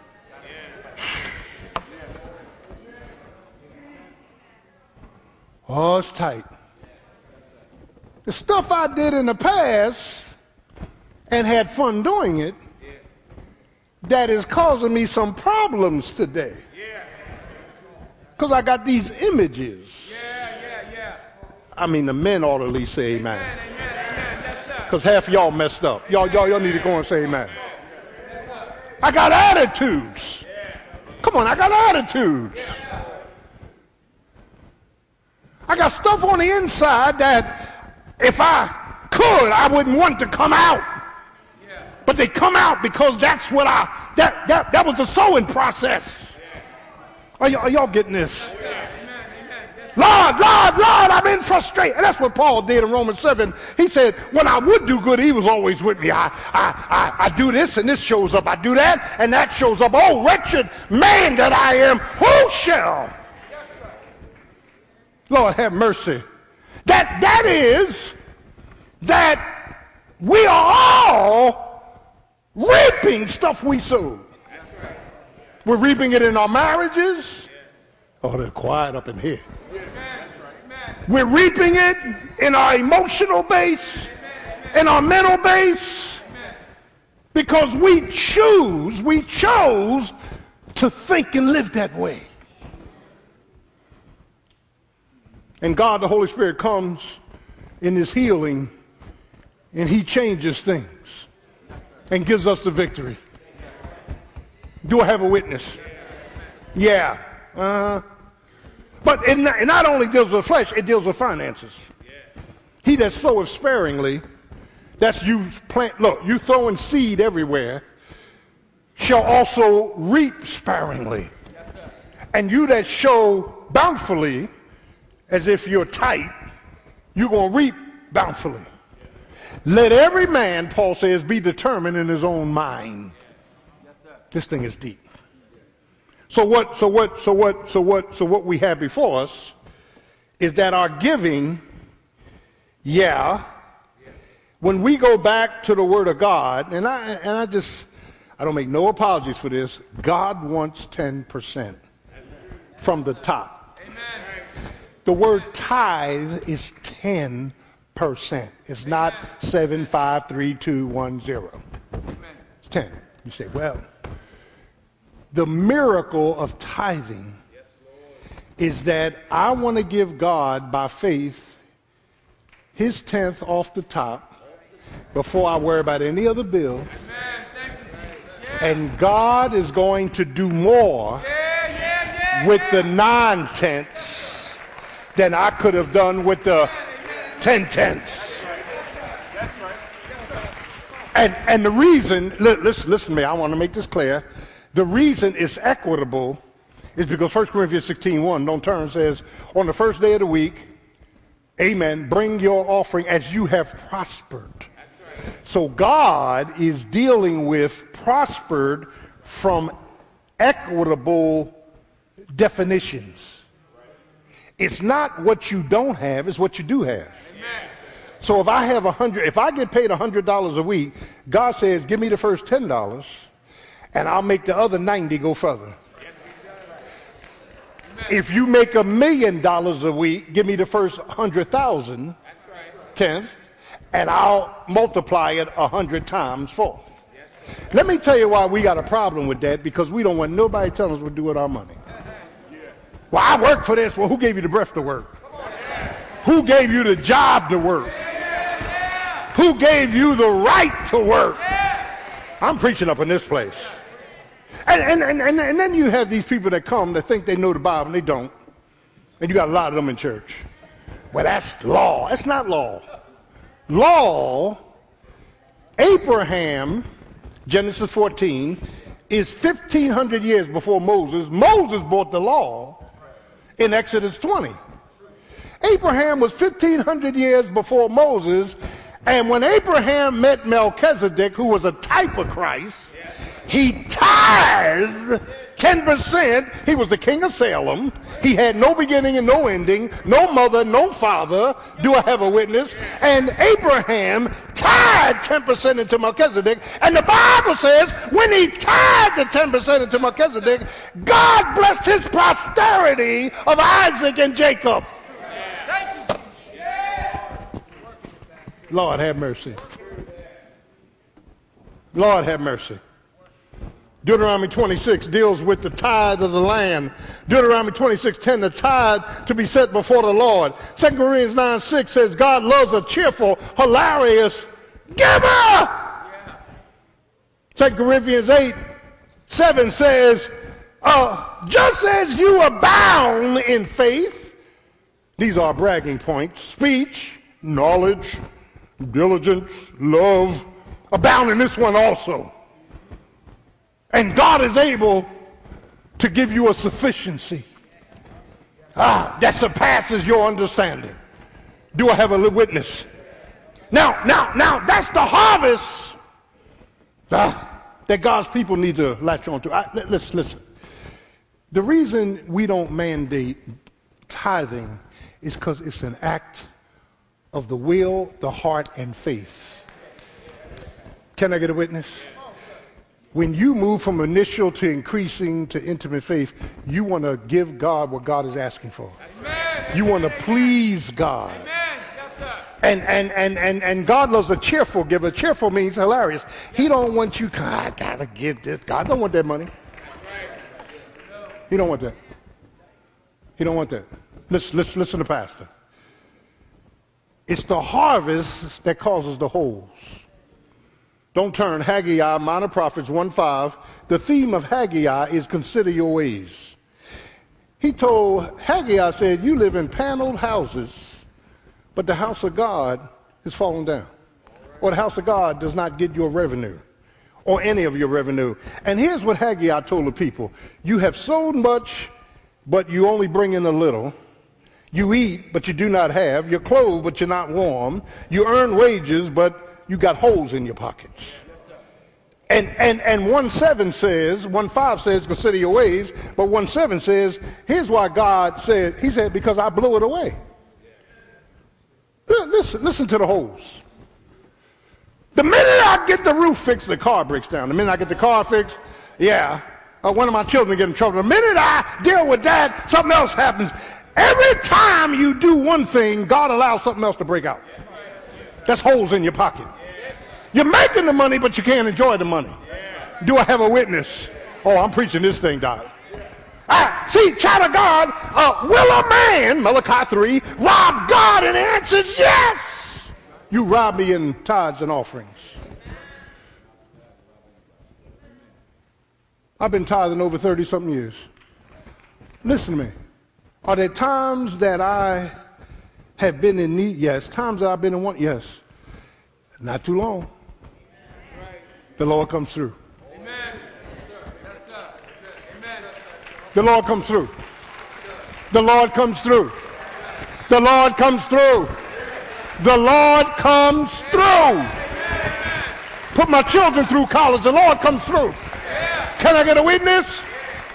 Oh, it's tight. The stuff I did in the past and had fun doing it, that is causing me some problems today. Because I got these images. I mean, the men ought to at least say amen. Because half y'all messed up. Y'all, y'all, y'all need to go and say amen. I got attitudes. Come on, I got attitudes. I got stuff on the inside that if I could, I wouldn't want to come out. But they come out because that's what I, that, that, that was the sowing process. Are, y- are y'all getting this? Lord, Lord, Lord, I'm in frustration. And that's what Paul did in Romans 7. He said, when I would do good, he was always with me. I, I, I, I do this and this shows up. I do that and that shows up. Oh, wretched man that I am, who shall? Lord, have mercy. That, that is that we are all reaping stuff we sowed. We're reaping it in our marriages. Oh, they're quiet up in here. We're reaping it in our emotional base, in our mental base, because we choose, we chose to think and live that way. And God, the Holy Spirit, comes in His healing and He changes things and gives us the victory. Do I have a witness? Yeah. Uh, but it not, it not only deals with flesh, it deals with finances. He that soweth sparingly, that's you plant, look, you throwing seed everywhere, shall also reap sparingly. And you that show bountifully, as if you're tight, you're going to reap bountifully. Let every man, Paul says, be determined in his own mind. This thing is deep. So what, so what, so what, so what, so what we have before us is that our giving, yeah, when we go back to the Word of God, and I, and I just, I don't make no apologies for this, God wants 10% from the top. The word tithe is 10%. It's not 7532110. It's 10. You say, well, the miracle of tithing is that I want to give God by faith his tenth off the top before I worry about any other bill. And God is going to do more with the nine tenths than I could have done with the ten tenths. And, and the reason, listen, listen to me, I want to make this clear. The reason it's equitable is because 1 Corinthians 16 1, don't turn, says, On the first day of the week, amen, bring your offering as you have prospered. So God is dealing with prospered from equitable definitions. It's not what you don't have, it's what you do have. So if I have a hundred, if I get paid a hundred dollars a week, God says, give me the first ten dollars, and I'll make the other ninety go further. If you make a million dollars a week, give me the first hundred thousand, tenth, and I'll multiply it a hundred times four. Let me tell you why we got a problem with that because we don't want nobody telling us what to do with our money. Well, I work for this. Well, who gave you the breath to work? Who gave you the job to work? Who gave you the right to work? I'm preaching up in this place. And, and, and, and, then you have these people that come that think they know the Bible and they don't. And you got a lot of them in church. Well, that's law. That's not law. Law, Abraham, Genesis 14, is 1,500 years before Moses. Moses brought the law in Exodus 20. Abraham was 1,500 years before Moses, and when Abraham met Melchizedek, who was a type of Christ, he tithed 10%. He was the king of Salem. He had no beginning and no ending, no mother, no father. Do I have a witness? And Abraham tied 10% into Melchizedek. And the Bible says when he tied the 10% into Melchizedek, God blessed his posterity of Isaac and Jacob. Thank you, Lord have mercy. Lord have mercy. Deuteronomy 26 deals with the tithe of the land. Deuteronomy 26, 10, the tithe to be set before the Lord. 2 Corinthians 9, 6 says God loves a cheerful, hilarious giver. 2 Corinthians 8, 7 says, uh, just as you abound in faith, these are bragging points, speech, knowledge, diligence, love, abound in this one also. And God is able to give you a sufficiency ah, that surpasses your understanding. Do I have a witness? Now, now, now, that's the harvest ah, that God's people need to latch on to. I, listen, listen. The reason we don't mandate tithing is because it's an act of the will, the heart, and faith. Can I get a witness? When you move from initial to increasing to intimate faith, you want to give God what God is asking for. You want to please God. And, and, and, and, and God loves a cheerful giver. Cheerful means hilarious. He don't want you, God, I gotta give this. God don't want that money. He don't want that. He don't want that. Listen, listen, listen to Pastor. It's the harvest that causes the holes. Don't turn Haggai, Minor Prophets 1 5. The theme of Haggai is consider your ways. He told Haggai, said, you live in paneled houses, but the house of God is falling down. Or the house of God does not get your revenue or any of your revenue. And here's what Haggai told the people. You have sowed much, but you only bring in a little. You eat, but you do not have. You're clothed, but you're not warm. You earn wages, but you got holes in your pockets. And, and, and 1 7 says, 1 5 says, consider your ways, but 1 7 says, here's why God said, He said, because I blew it away. Listen, listen to the holes. The minute I get the roof fixed, the car breaks down. The minute I get the car fixed, yeah, uh, one of my children get in trouble. The minute I deal with that, something else happens. Every time you do one thing, God allows something else to break out. That's holes in your pocket. You're making the money, but you can't enjoy the money. Do I have a witness? Oh, I'm preaching this thing, Doc. Ah, see, child of God, uh, will a man, Malachi 3, rob God? And the answer is yes. You rob me in tithes and offerings. I've been tithing over 30 something years. Listen to me. Are there times that I have been in need? Yes. Times that I've been in want? Yes. Not too long. The Lord comes through. Amen. The Lord comes through. The Lord comes through. The Lord comes through. The Lord comes through. Put my children through college. The Lord comes through. Can I get a witness?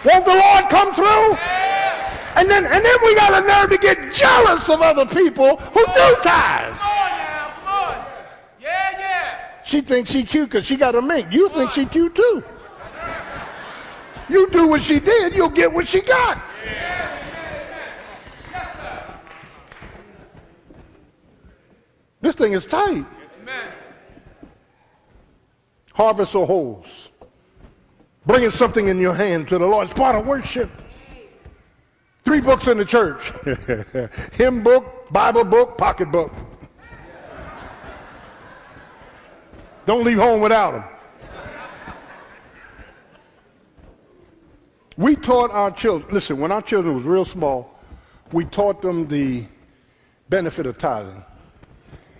Won't the Lord come through? And then, and then we got a nerve to get jealous of other people who do tithes. Come on now. Come on. Yeah, yeah. She thinks she cute because she got a mink. You think she cute too. You do what she did, you'll get what she got. This thing is tight. Harvest or holes. Bringing something in your hand to the Lord. It's part of worship. Three books in the church [laughs] hymn book, Bible book, pocket book. Don't leave home without them. We taught our children, listen, when our children was real small, we taught them the benefit of tithing.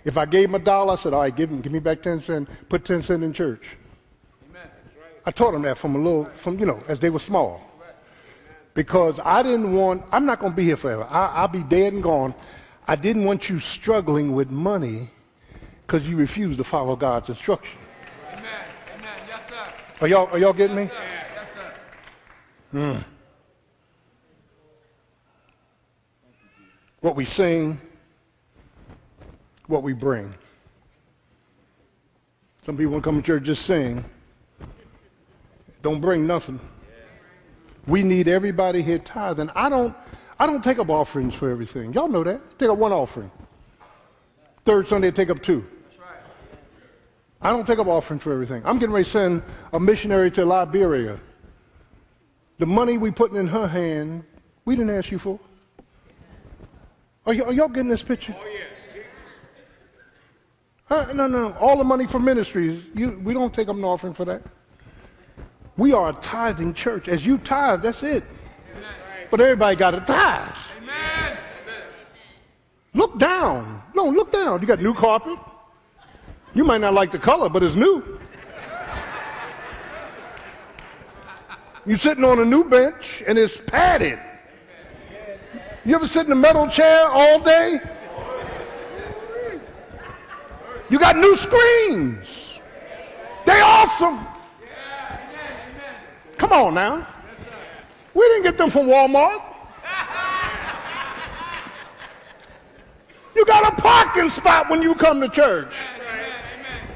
If I gave them a dollar, I said, all right, give, them, give me back 10 cents, put 10 cents in church. I taught them that from a little, from, you know, as they were small. Because I didn't want, I'm not going to be here forever. I, I'll be dead and gone. I didn't want you struggling with money because you refused to follow God's instruction. Amen. Amen. Yes, sir. Are y'all, are y'all getting me? Yes, sir. Hmm. What we sing, what we bring. Some people want to come to church just sing. Don't bring nothing. We need everybody here tithing. I don't I don't take up offerings for everything. Y'all know that. Take up one offering. Third Sunday, I take up two. I don't take up offering for everything. I'm getting ready to send a missionary to Liberia. The money we putting in her hand, we didn't ask you for. Are, y- are y'all getting this picture? Oh, yeah. Uh, no, no, all the money for ministries, you, we don't take up an offering for that. We are a tithing church. As you tithe, that's it. But everybody got to tithe. Look down. No, look down. You got new carpet. You might not like the color, but it's new. You're sitting on a new bench and it's padded. You ever sit in a metal chair all day? You got new screens. They awesome. Come on now. We didn't get them from Walmart. You got a parking spot when you come to church.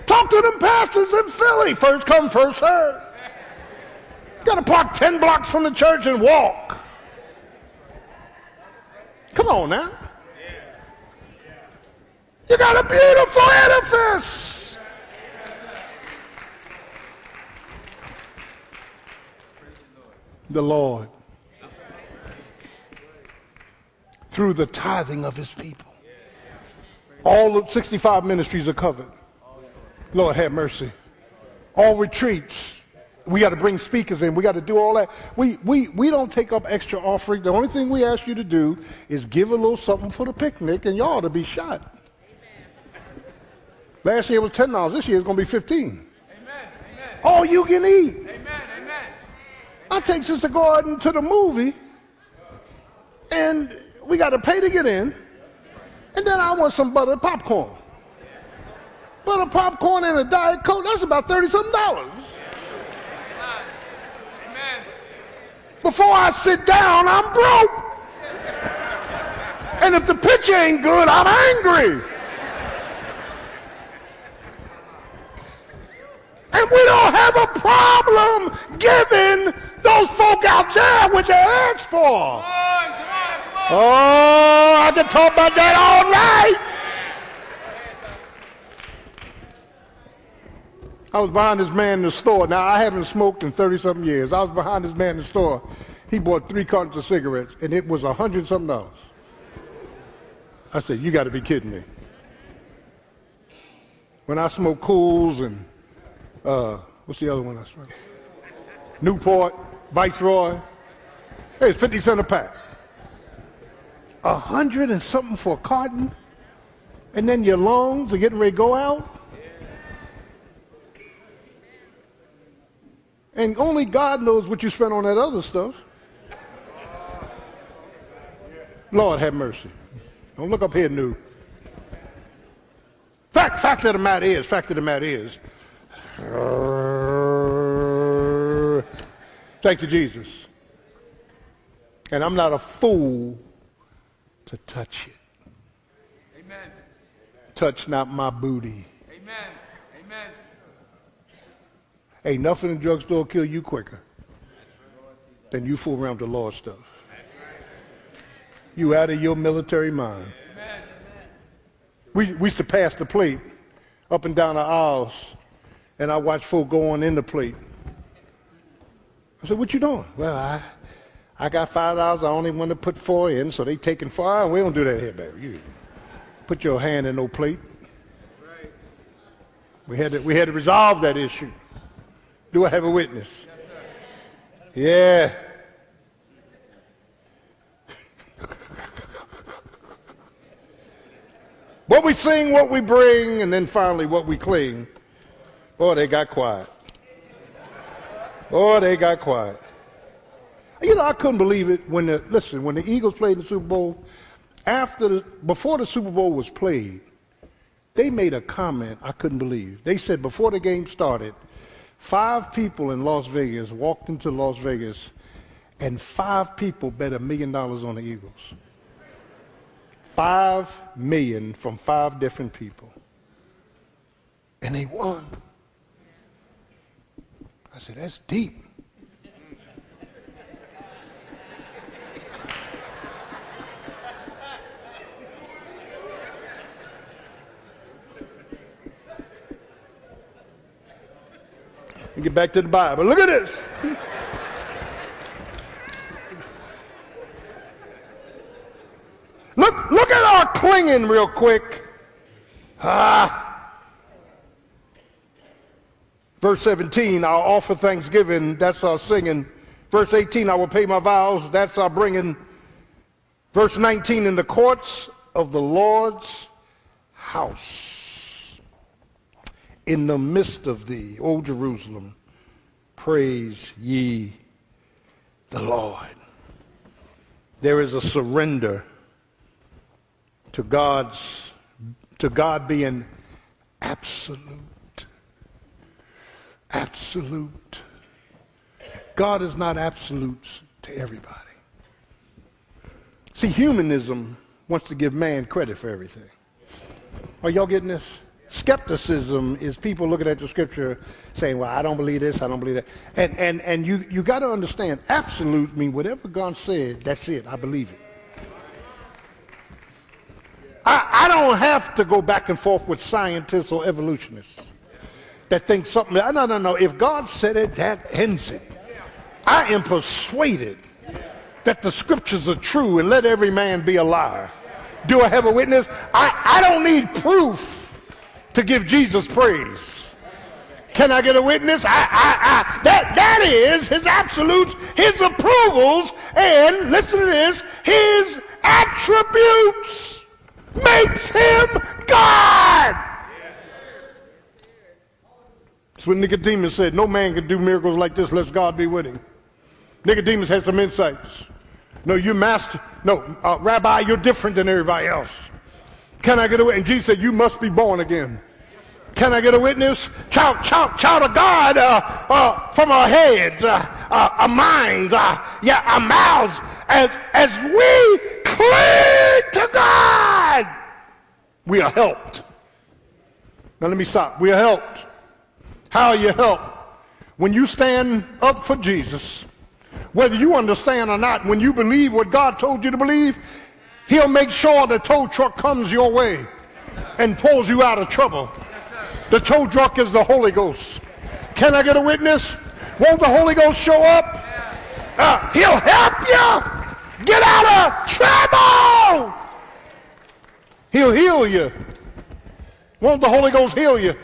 Talk to them pastors in Philly. First come, first serve. Got to park 10 blocks from the church and walk. Come on now. You got a beautiful edifice. The Lord, through the tithing of his people, all the 65 ministries are covered. Lord, have mercy. All retreats. We got to bring speakers in. We got to do all that. We, we, we don't take up extra offering. The only thing we ask you to do is give a little something for the picnic, and y'all ought to be shot. Last year was $10. This year it's going to be 15 Amen. Amen. All you can eat. Amen. I take Sister Gordon to the movie, and we got to pay to get in, and then I want some butter popcorn. Butter popcorn and a Diet Coke, that's about 30 something dollars. Before I sit down, I'm broke. And if the picture ain't good, I'm angry. And we don't have a problem giving those folk out there what they asked for. Come on, come on, come on. Oh, I can talk about that all night. I was behind this man in the store. Now, I haven't smoked in 30 something years. I was behind this man in the store. He bought three cartons of cigarettes, and it was a hundred something dollars. I said, You got to be kidding me. When I smoke Kools and, uh, what's the other one I smoke? Newport, Viceroy. Hey, it's 50 cent a pack. A hundred and something for a carton, and then your lungs are getting ready to go out. And only God knows what you spent on that other stuff. Lord have mercy. Don't look up here, new. Fact, fact of the matter is, fact of the matter is. Thank you, Jesus. And I'm not a fool to touch it. Amen. Touch not my booty. Amen. Amen. Ain't nothing in the drugstore kill you quicker than you fool around with the Lord stuff. You out of your military mind. We, we used to pass the plate up and down the aisles, and I watched folk go on in the plate. I said, "What you doing?" Well, I I got five dollars. I only want to put four in, so they taking four. We don't do that here, baby. You put your hand in no plate. We had to, we had to resolve that issue. Do I have a witness? Yes, sir. yeah. [laughs] what we sing, what we bring, and then finally what we cling. Boy, they got quiet. Boy, they got quiet. You know, I couldn't believe it when the listen when the Eagles played in the Super Bowl. After the before the Super Bowl was played, they made a comment I couldn't believe. They said before the game started, five people in Las Vegas walked into Las Vegas, and five people bet a million dollars on the Eagles. Five million from five different people. And they won. I said, that's deep. And get back to the Bible. Look at this. Look, look at our clinging real quick. Ah. Verse 17, I'll offer thanksgiving. That's our singing. Verse 18, I will pay my vows. That's our bringing. Verse 19, in the courts of the Lord's house, in the midst of thee, O Jerusalem, praise ye the Lord. There is a surrender to God's to God being absolute. Absolute. God is not absolute to everybody. See, humanism wants to give man credit for everything. Are y'all getting this? Skepticism is people looking at the scripture saying, Well, I don't believe this, I don't believe that. And and and you, you gotta understand, absolute means whatever God said, that's it. I believe it. I, I don't have to go back and forth with scientists or evolutionists that think something. No, no, no. If God said it, that ends it. I am persuaded that the scriptures are true and let every man be a liar. Do I have a witness? I, I don't need proof to give Jesus praise. Can I get a witness? I, I, I, that, that is his absolutes, his approvals, and listen to this, his attributes makes him God. That's what Nicodemus said. No man can do miracles like this unless God be with him. Nicodemus had some insights. No, you master. No, uh, Rabbi, you're different than everybody else. Can I get a witness? And Jesus said, You must be born again. Can I get a witness? Child, child, child of God, uh, uh, from our heads, uh, uh, our minds, uh, yeah, our mouths, as, as we cling to God, we are helped. Now let me stop. We are helped. How you help. When you stand up for Jesus, whether you understand or not, when you believe what God told you to believe, He'll make sure the tow truck comes your way and pulls you out of trouble. The tow truck is the Holy Ghost. Can I get a witness? Won't the Holy Ghost show up? Uh, he'll help you get out of trouble. He'll heal you. Won't the Holy Ghost heal you?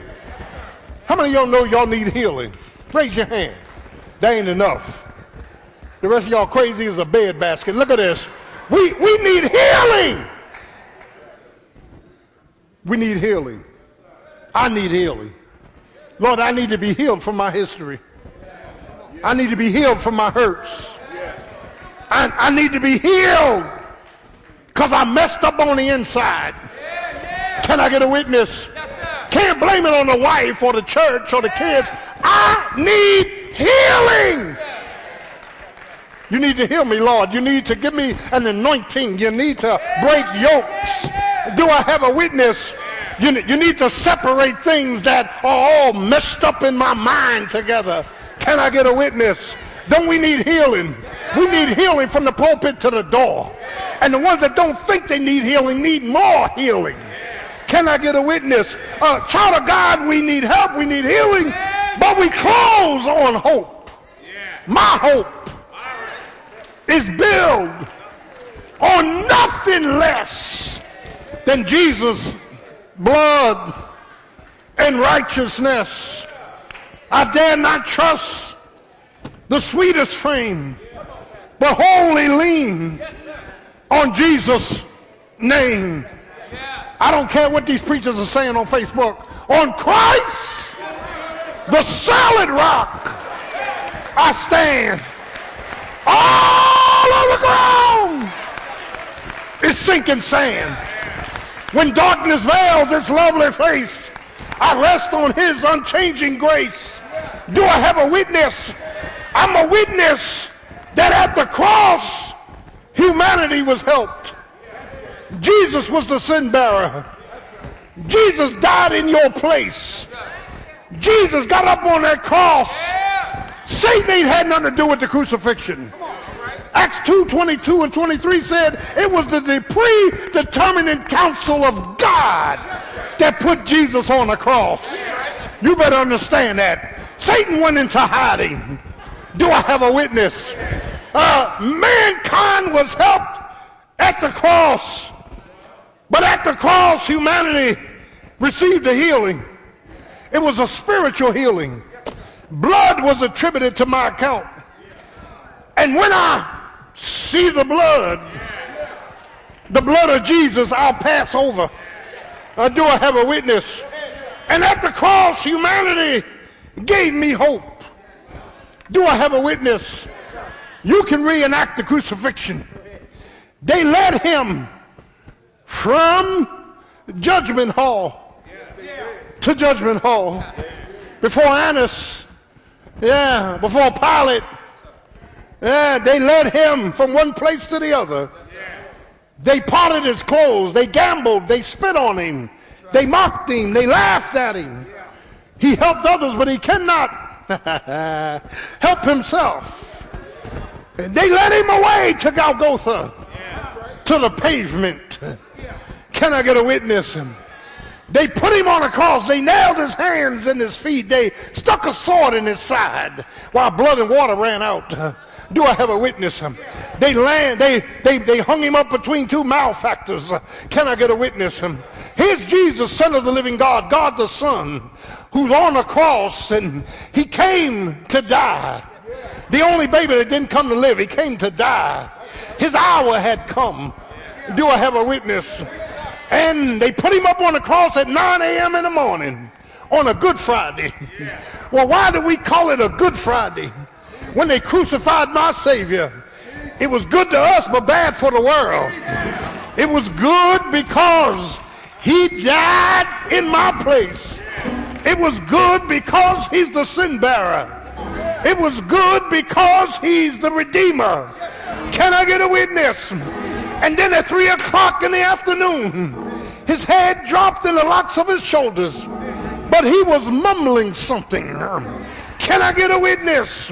How many of y'all know y'all need healing? Raise your hand. That ain't enough. The rest of y'all crazy as a bed basket. Look at this. We, we need healing. We need healing. I need healing. Lord, I need to be healed from my history. I need to be healed from my hurts. I, I need to be healed because I messed up on the inside. Can I get a witness? Can't blame it on the wife or the church or the kids. I need healing. You need to heal me, Lord. You need to give me an anointing. You need to break yokes. Do I have a witness? You, you need to separate things that are all messed up in my mind together. Can I get a witness? Don't we need healing? We need healing from the pulpit to the door. And the ones that don't think they need healing need more healing. Can I get a witness? Uh, child of God, we need help, we need healing, but we close on hope. My hope is built on nothing less than Jesus' blood and righteousness. I dare not trust the sweetest frame, but wholly lean on Jesus' name. I don't care what these preachers are saying on Facebook. On Christ, the solid rock, I stand. All on the ground is sinking sand. When darkness veils its lovely face, I rest on his unchanging grace. Do I have a witness? I'm a witness that at the cross, humanity was helped. Jesus was the sin bearer. Jesus died in your place. Jesus got up on that cross. Satan ain't had nothing to do with the crucifixion. Acts 2 22 and 23 said it was the predetermined counsel of God that put Jesus on the cross. You better understand that. Satan went into hiding. Do I have a witness? Uh, mankind was helped at the cross. But at the cross, humanity received a healing. It was a spiritual healing. Blood was attributed to my account. And when I see the blood, the blood of Jesus, I'll pass over. Uh, do I have a witness? And at the cross, humanity gave me hope. Do I have a witness? You can reenact the crucifixion. They led him from judgment hall to judgment hall before Annas, yeah, before Pilate. Yeah, they led him from one place to the other. They parted his clothes. They gambled. They spit on him. They mocked him. They laughed at him. He helped others, but he cannot [laughs] help himself. And they led him away to Golgotha, to the pavement. Can I get a witness? They put him on a cross. They nailed his hands and his feet. They stuck a sword in his side while blood and water ran out. [laughs] Do I have a witness? They land, they, they, they hung him up between two malefactors. [laughs] Can I get a witness? Here's Jesus, Son of the living God, God the Son, who's on the cross and he came to die. The only baby that didn't come to live, he came to die. His hour had come. Do I have a witness? And they put him up on the cross at 9 a.m. in the morning on a Good Friday. Well, why do we call it a Good Friday? When they crucified my Savior, It was good to us, but bad for the world. It was good because he died in my place. It was good because he's the sin bearer. It was good because he's the redeemer. Can I get a witness? And then at three o'clock in the afternoon, his head dropped in the locks of his shoulders, but he was mumbling something. Can I get a witness?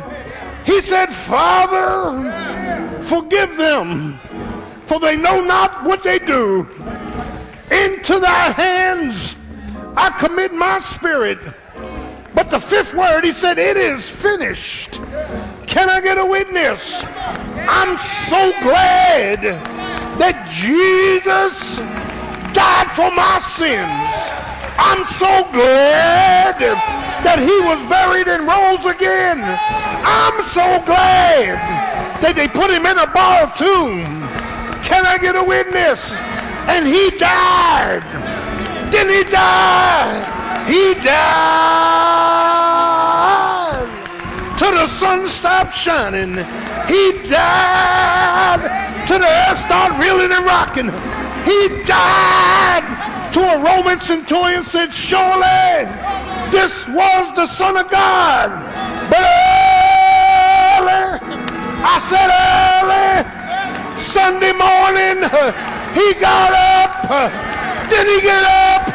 He said, Father, forgive them, for they know not what they do. Into thy hands I commit my spirit. But the fifth word, he said, it is finished. Can I get a witness? I'm so glad that Jesus died for my sins. I'm so glad that he was buried and rose again. I'm so glad that they put him in a borrowed tomb. Can I get a witness? And he died. Didn't he die? He died till the sun stopped shining. He died till the earth start reeling and rocking. He died to a Roman centurion said, surely this was the Son of God. But early, I said early, Sunday morning, he got up. Did he get up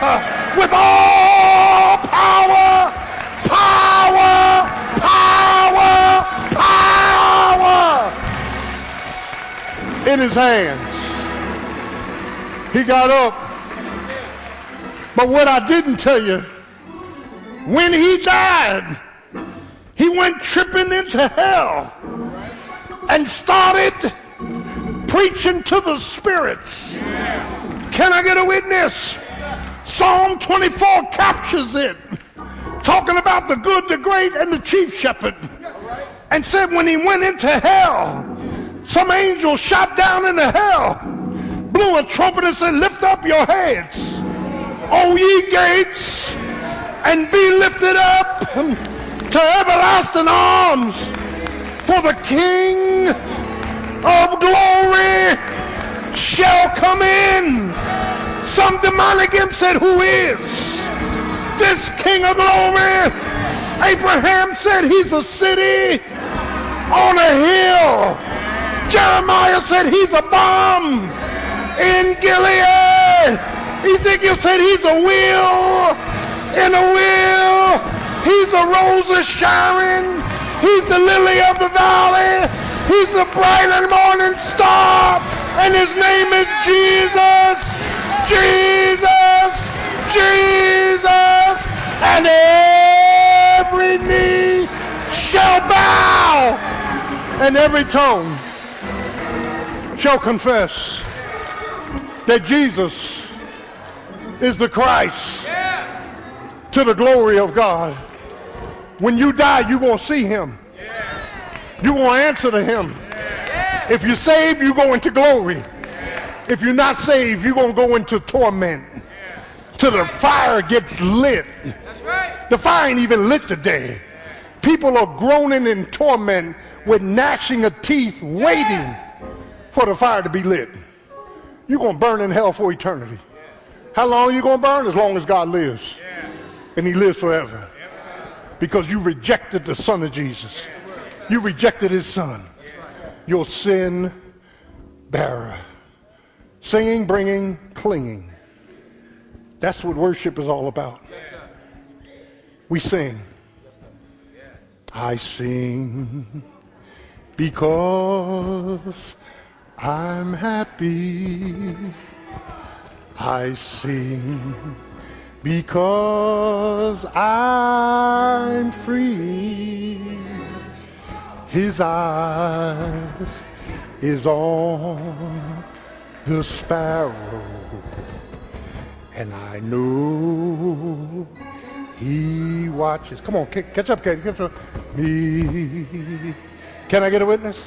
with all power, power, power, power in his hands? He got up. But what I didn't tell you, when he died, he went tripping into hell and started preaching to the spirits. Can I get a witness? Psalm 24 captures it, talking about the good, the great, and the chief shepherd. And said when he went into hell, some angel shot down into hell, blew a trumpet and said, Lift up your heads, O ye gates, and be lifted up to everlasting arms, for the King of glory shall come in. Some demonic imp said, Who is this King of glory? Abraham said, He's a city on a hill. Jeremiah said, He's a balm in Gilead. Ezekiel said, He's a wheel in a wheel. He's a rose of Sharon. He's the lily of the valley. He's the bright and morning star. And his name is Jesus. Jesus. Jesus. And every knee shall bow. And every tongue shall confess that Jesus is the Christ to the glory of God. When you die, you're going to see him. You're going to answer to him. If you're saved, you go into glory. If you're not saved, you're going to go into torment till the fire gets lit. The fire ain't even lit today. People are groaning in torment with gnashing of teeth, waiting for the fire to be lit. You're going to burn in hell for eternity. How long are you going to burn? As long as God lives. And he lives forever. Because you rejected the son of Jesus. You rejected his son. Your sin bearer. Singing, bringing, clinging. That's what worship is all about. We sing. I sing because I'm happy. I sing because I'm free. His eyes is on the sparrow, and I know he watches. Come on, ca- catch up. Catch up. Me. Can I get a witness?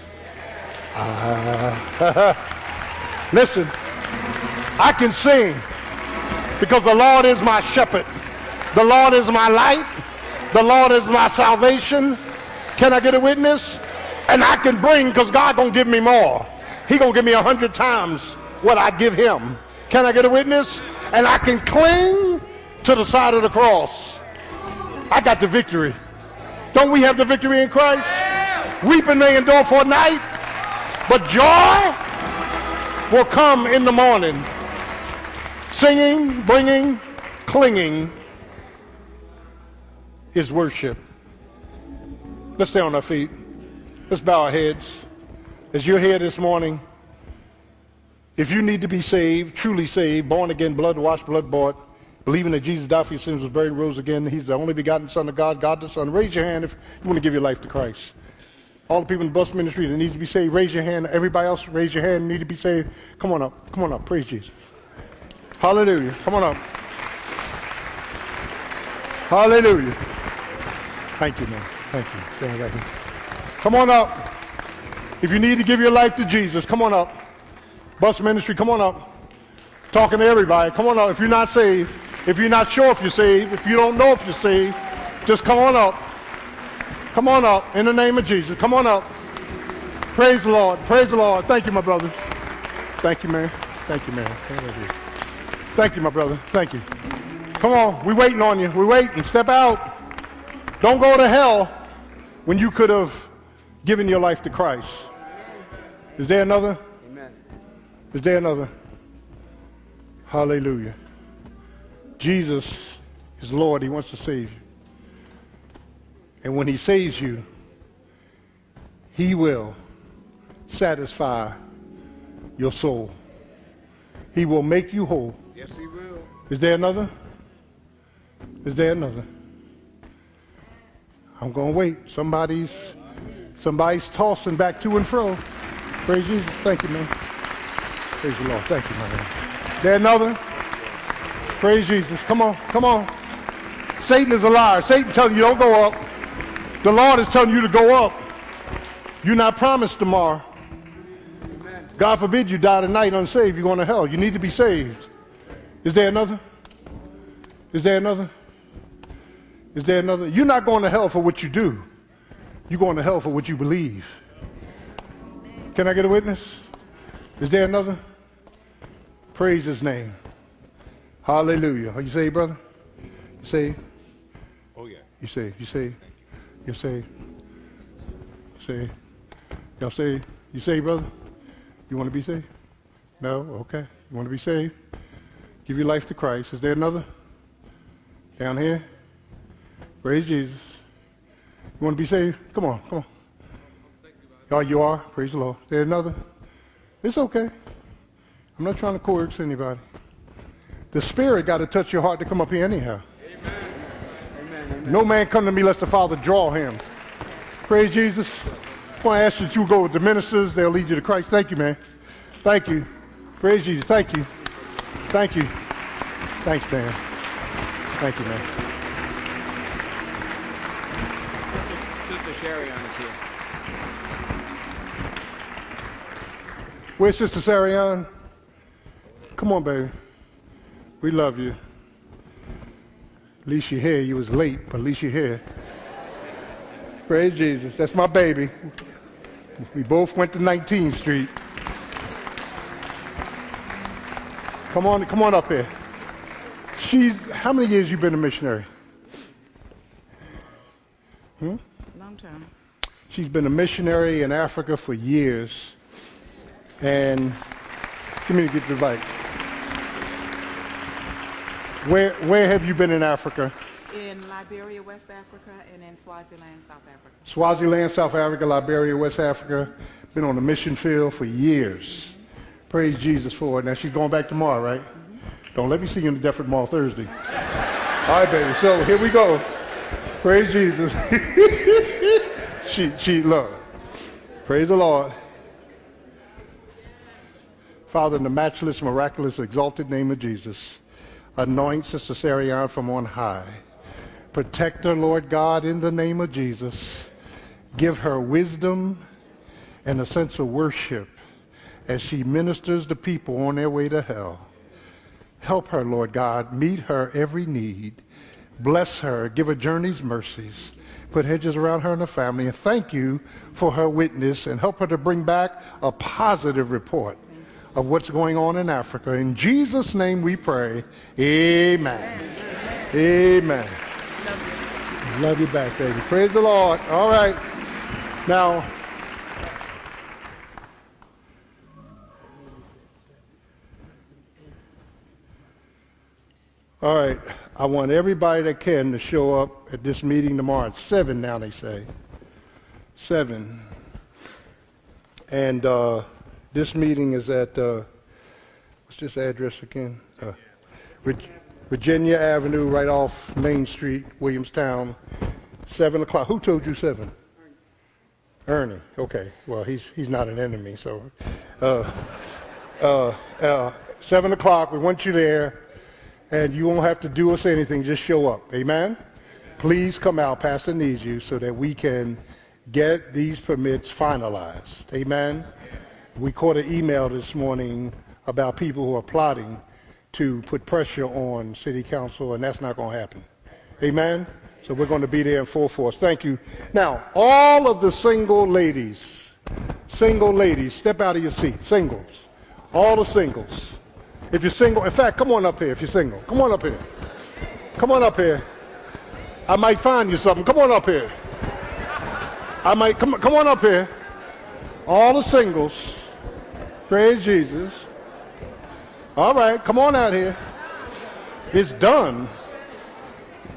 Ah. [laughs] Listen, I can sing because the Lord is my shepherd. The Lord is my light. The Lord is my salvation. Can I get a witness? And I can bring because God gonna give me more. He gonna give me a hundred times what I give him. Can I get a witness? And I can cling to the side of the cross. I got the victory. Don't we have the victory in Christ? Weeping may endure for a night, but joy will come in the morning. Singing, bringing, clinging is worship. Let's stay on our feet. Let's bow our heads. As you're here this morning, if you need to be saved, truly saved, born again, blood washed, blood bought, believing that Jesus died for your sins, was buried, rose again, He's the only begotten Son of God, God the Son. Raise your hand if you want to give your life to Christ. All the people in the bus ministry that need to be saved, raise your hand. Everybody else, raise your hand, need to be saved. Come on up. Come on up. Praise Jesus. Hallelujah. Come on up. Hallelujah. Thank you, man. Thank you. Stand right here. Come on up. If you need to give your life to Jesus, come on up. Bus ministry, come on up. Talking to everybody, come on up. If you're not saved, if you're not sure if you're saved, if you don't know if you're saved, just come on up. Come on up in the name of Jesus. Come on up. Praise the Lord. Praise the Lord. Thank you, my brother. Thank you, man. Thank you, man. Thank you, my brother. Thank you. Come on. We're waiting on you. We're waiting. Step out. Don't go to hell when you could have given your life to Christ. Is there another? Amen. Is there another? Hallelujah. Jesus is Lord. He wants to save you. And when he saves you, he will satisfy your soul. He will make you whole. Yes, he will. Is there another? Is there another? I'm going to wait. Somebody's somebody's tossing back to and fro. Praise Jesus. Thank you, man. Praise the Lord. Thank you, my man. There another? Praise Jesus. Come on. Come on. Satan is a liar. Satan telling you don't go up. The Lord is telling you to go up. You're not promised tomorrow. God forbid you die tonight unsaved. You're going to hell. You need to be saved. Is there another? Is there another? Is there another? You're not going to hell for what you do. You're going to hell for what you believe. Can I get a witness? Is there another? Praise his name. Hallelujah. Are you saved, brother? You saved? Oh, yeah. You saved? You saved? You say, Saved? Y'all saved? You say, brother? You want to be saved? No? Okay. You want to be saved? Give your life to Christ. Is there another? Down here? Praise Jesus. You want to be saved? Come on, come on. Oh, you are? Praise the Lord. Is there another? It's okay. I'm not trying to coerce anybody. The Spirit got to touch your heart to come up here anyhow. No man come to me lest the Father draw him. Praise Jesus. I want to ask that you go with the ministers. They'll lead you to Christ. Thank you, man. Thank you. Praise Jesus. Thank you. Thank you. Thanks, Dan. Thank you, man. Sister Sherry on is here. Where's Sister Sarian? Come on, baby. We love you. At least you're here. You was late, but at least you're here. Praise Jesus. That's my baby. We both went to 19th Street. Come on, come on up here. She's how many years you been a missionary? Hmm? Long time. She's been a missionary in Africa for years. And give me to get the mic. Where where have you been in Africa? In Liberia, West Africa, and in Swaziland, South Africa. Swaziland, South Africa, Liberia, West Africa. Been on the mission field for years. Praise Jesus for it. Now she's going back tomorrow, right? Mm-hmm. Don't let me see you in the Deptford Mall Thursday. [laughs] All right, baby. So here we go. Praise Jesus. [laughs] she she look. Praise the Lord. Father, in the matchless, miraculous, exalted name of Jesus, anoint Sister Sarian from on high. Protect her, Lord God, in the name of Jesus. Give her wisdom and a sense of worship as she ministers to people on their way to hell. Help her, Lord God. Meet her every need. Bless her. Give her journey's mercies. Put hedges around her and her family. And thank you for her witness and help her to bring back a positive report of what's going on in Africa. In Jesus' name we pray. Amen. Amen. Love you back, baby. Praise the Lord. All right. Now, all right. I want everybody that can to show up at this meeting tomorrow at 7 now, they say. 7. And uh, this meeting is at, uh, what's this address again? Uh, Virginia Avenue, right off Main Street, Williamstown. 7 o'clock. Who told you 7? Ernie. Okay. Well, he's, he's not an enemy, so. Uh, uh, uh, 7 o'clock. We want you there and you won't have to do us anything, just show up. Amen? Please come out. Pastor needs you so that we can get these permits finalized. Amen? We caught an email this morning about people who are plotting to put pressure on city council, and that's not going to happen. Amen? So we're going to be there in full force. Thank you. Now, all of the single ladies, single ladies, step out of your seat. Singles. All the singles. If you're single, in fact, come on up here if you're single. Come on up here. Come on up here. I might find you something. Come on up here. I might come come on up here. All the singles. Praise Jesus. All right, come on out here. It's done.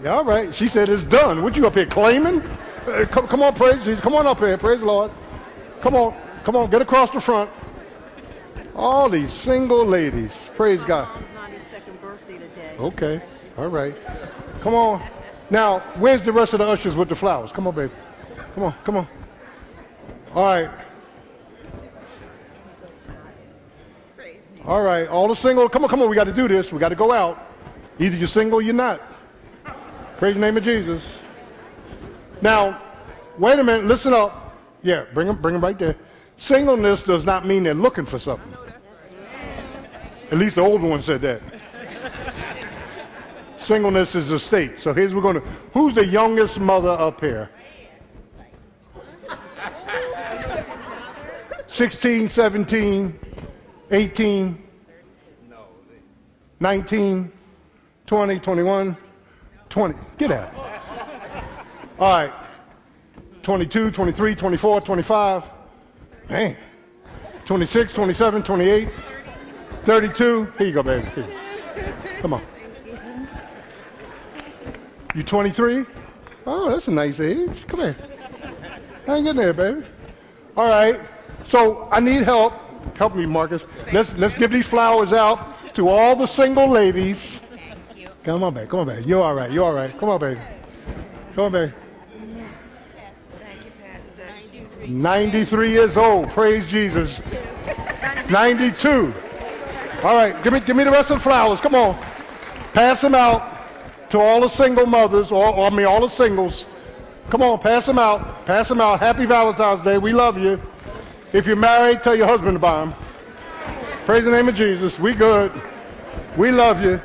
Yeah, all right. She said it's done. What you up here claiming? Uh, come, come on, praise Jesus. Come on up here. Praise the Lord. Come on. Come on. Get across the front. All these single ladies. Praise God. Mom's 92nd birthday today. Okay. All right. Come on. Now, where's the rest of the ushers with the flowers? Come on, baby. Come on. Come on. All right. All right. All the single. Come on. Come on. We got to do this. We got to go out. Either you're single or you're not. Praise the name of Jesus. Now, wait a minute. Listen up. Yeah. Bring them. Bring them right there. Singleness does not mean they're looking for something. At least the old one said that. Singleness is a state. So here's we're going to. Who's the youngest mother up here? 16, 17, 18, 19, 20, 21, 20. Get out. All right. 22, 23, 24, 25. Man. 26, 27, 28, 32. Here you go, baby. Come on. You 23? Oh, that's a nice age. Come here. Hang in there, baby. All right. So I need help. Help me, Marcus. Let's let's give these flowers out to all the single ladies. Come on, baby. Come on, baby. You're all right. You're all right. Come on, baby. Come on, baby. 93 years old. Praise Jesus. 92. All right, give me, give me the rest of the flowers. Come on. Pass them out to all the single mothers, or, or I mean, all the singles. Come on, pass them out. Pass them out. Happy Valentine's Day. We love you. If you're married, tell your husband to buy them. Praise the name of Jesus. We good. We love you.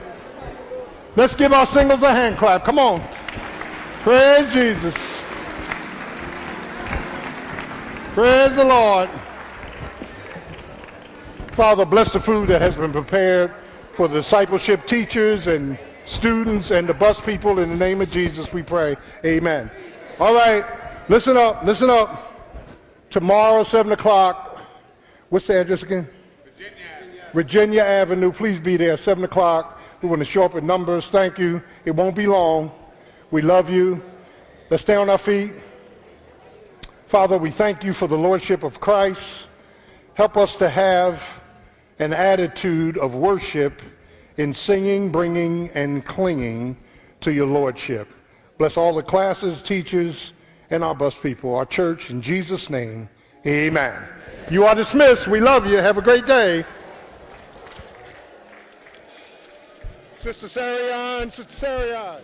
Let's give our singles a hand clap. Come on. Praise Jesus. Praise the Lord. Father, bless the food that has been prepared for the discipleship teachers and students and the bus people. In the name of Jesus, we pray. Amen. All right. Listen up. Listen up. Tomorrow, 7 o'clock. What's the address again? Virginia. Virginia Avenue. Please be there, 7 o'clock. We want to show up in numbers. Thank you. It won't be long. We love you. Let's stay on our feet. Father, we thank you for the Lordship of Christ. Help us to have an attitude of worship in singing, bringing, and clinging to your Lordship. Bless all the classes, teachers, and our bus people, our church, in Jesus' name, amen. You are dismissed. We love you. Have a great day. Sister Sarion, Sister Sarion.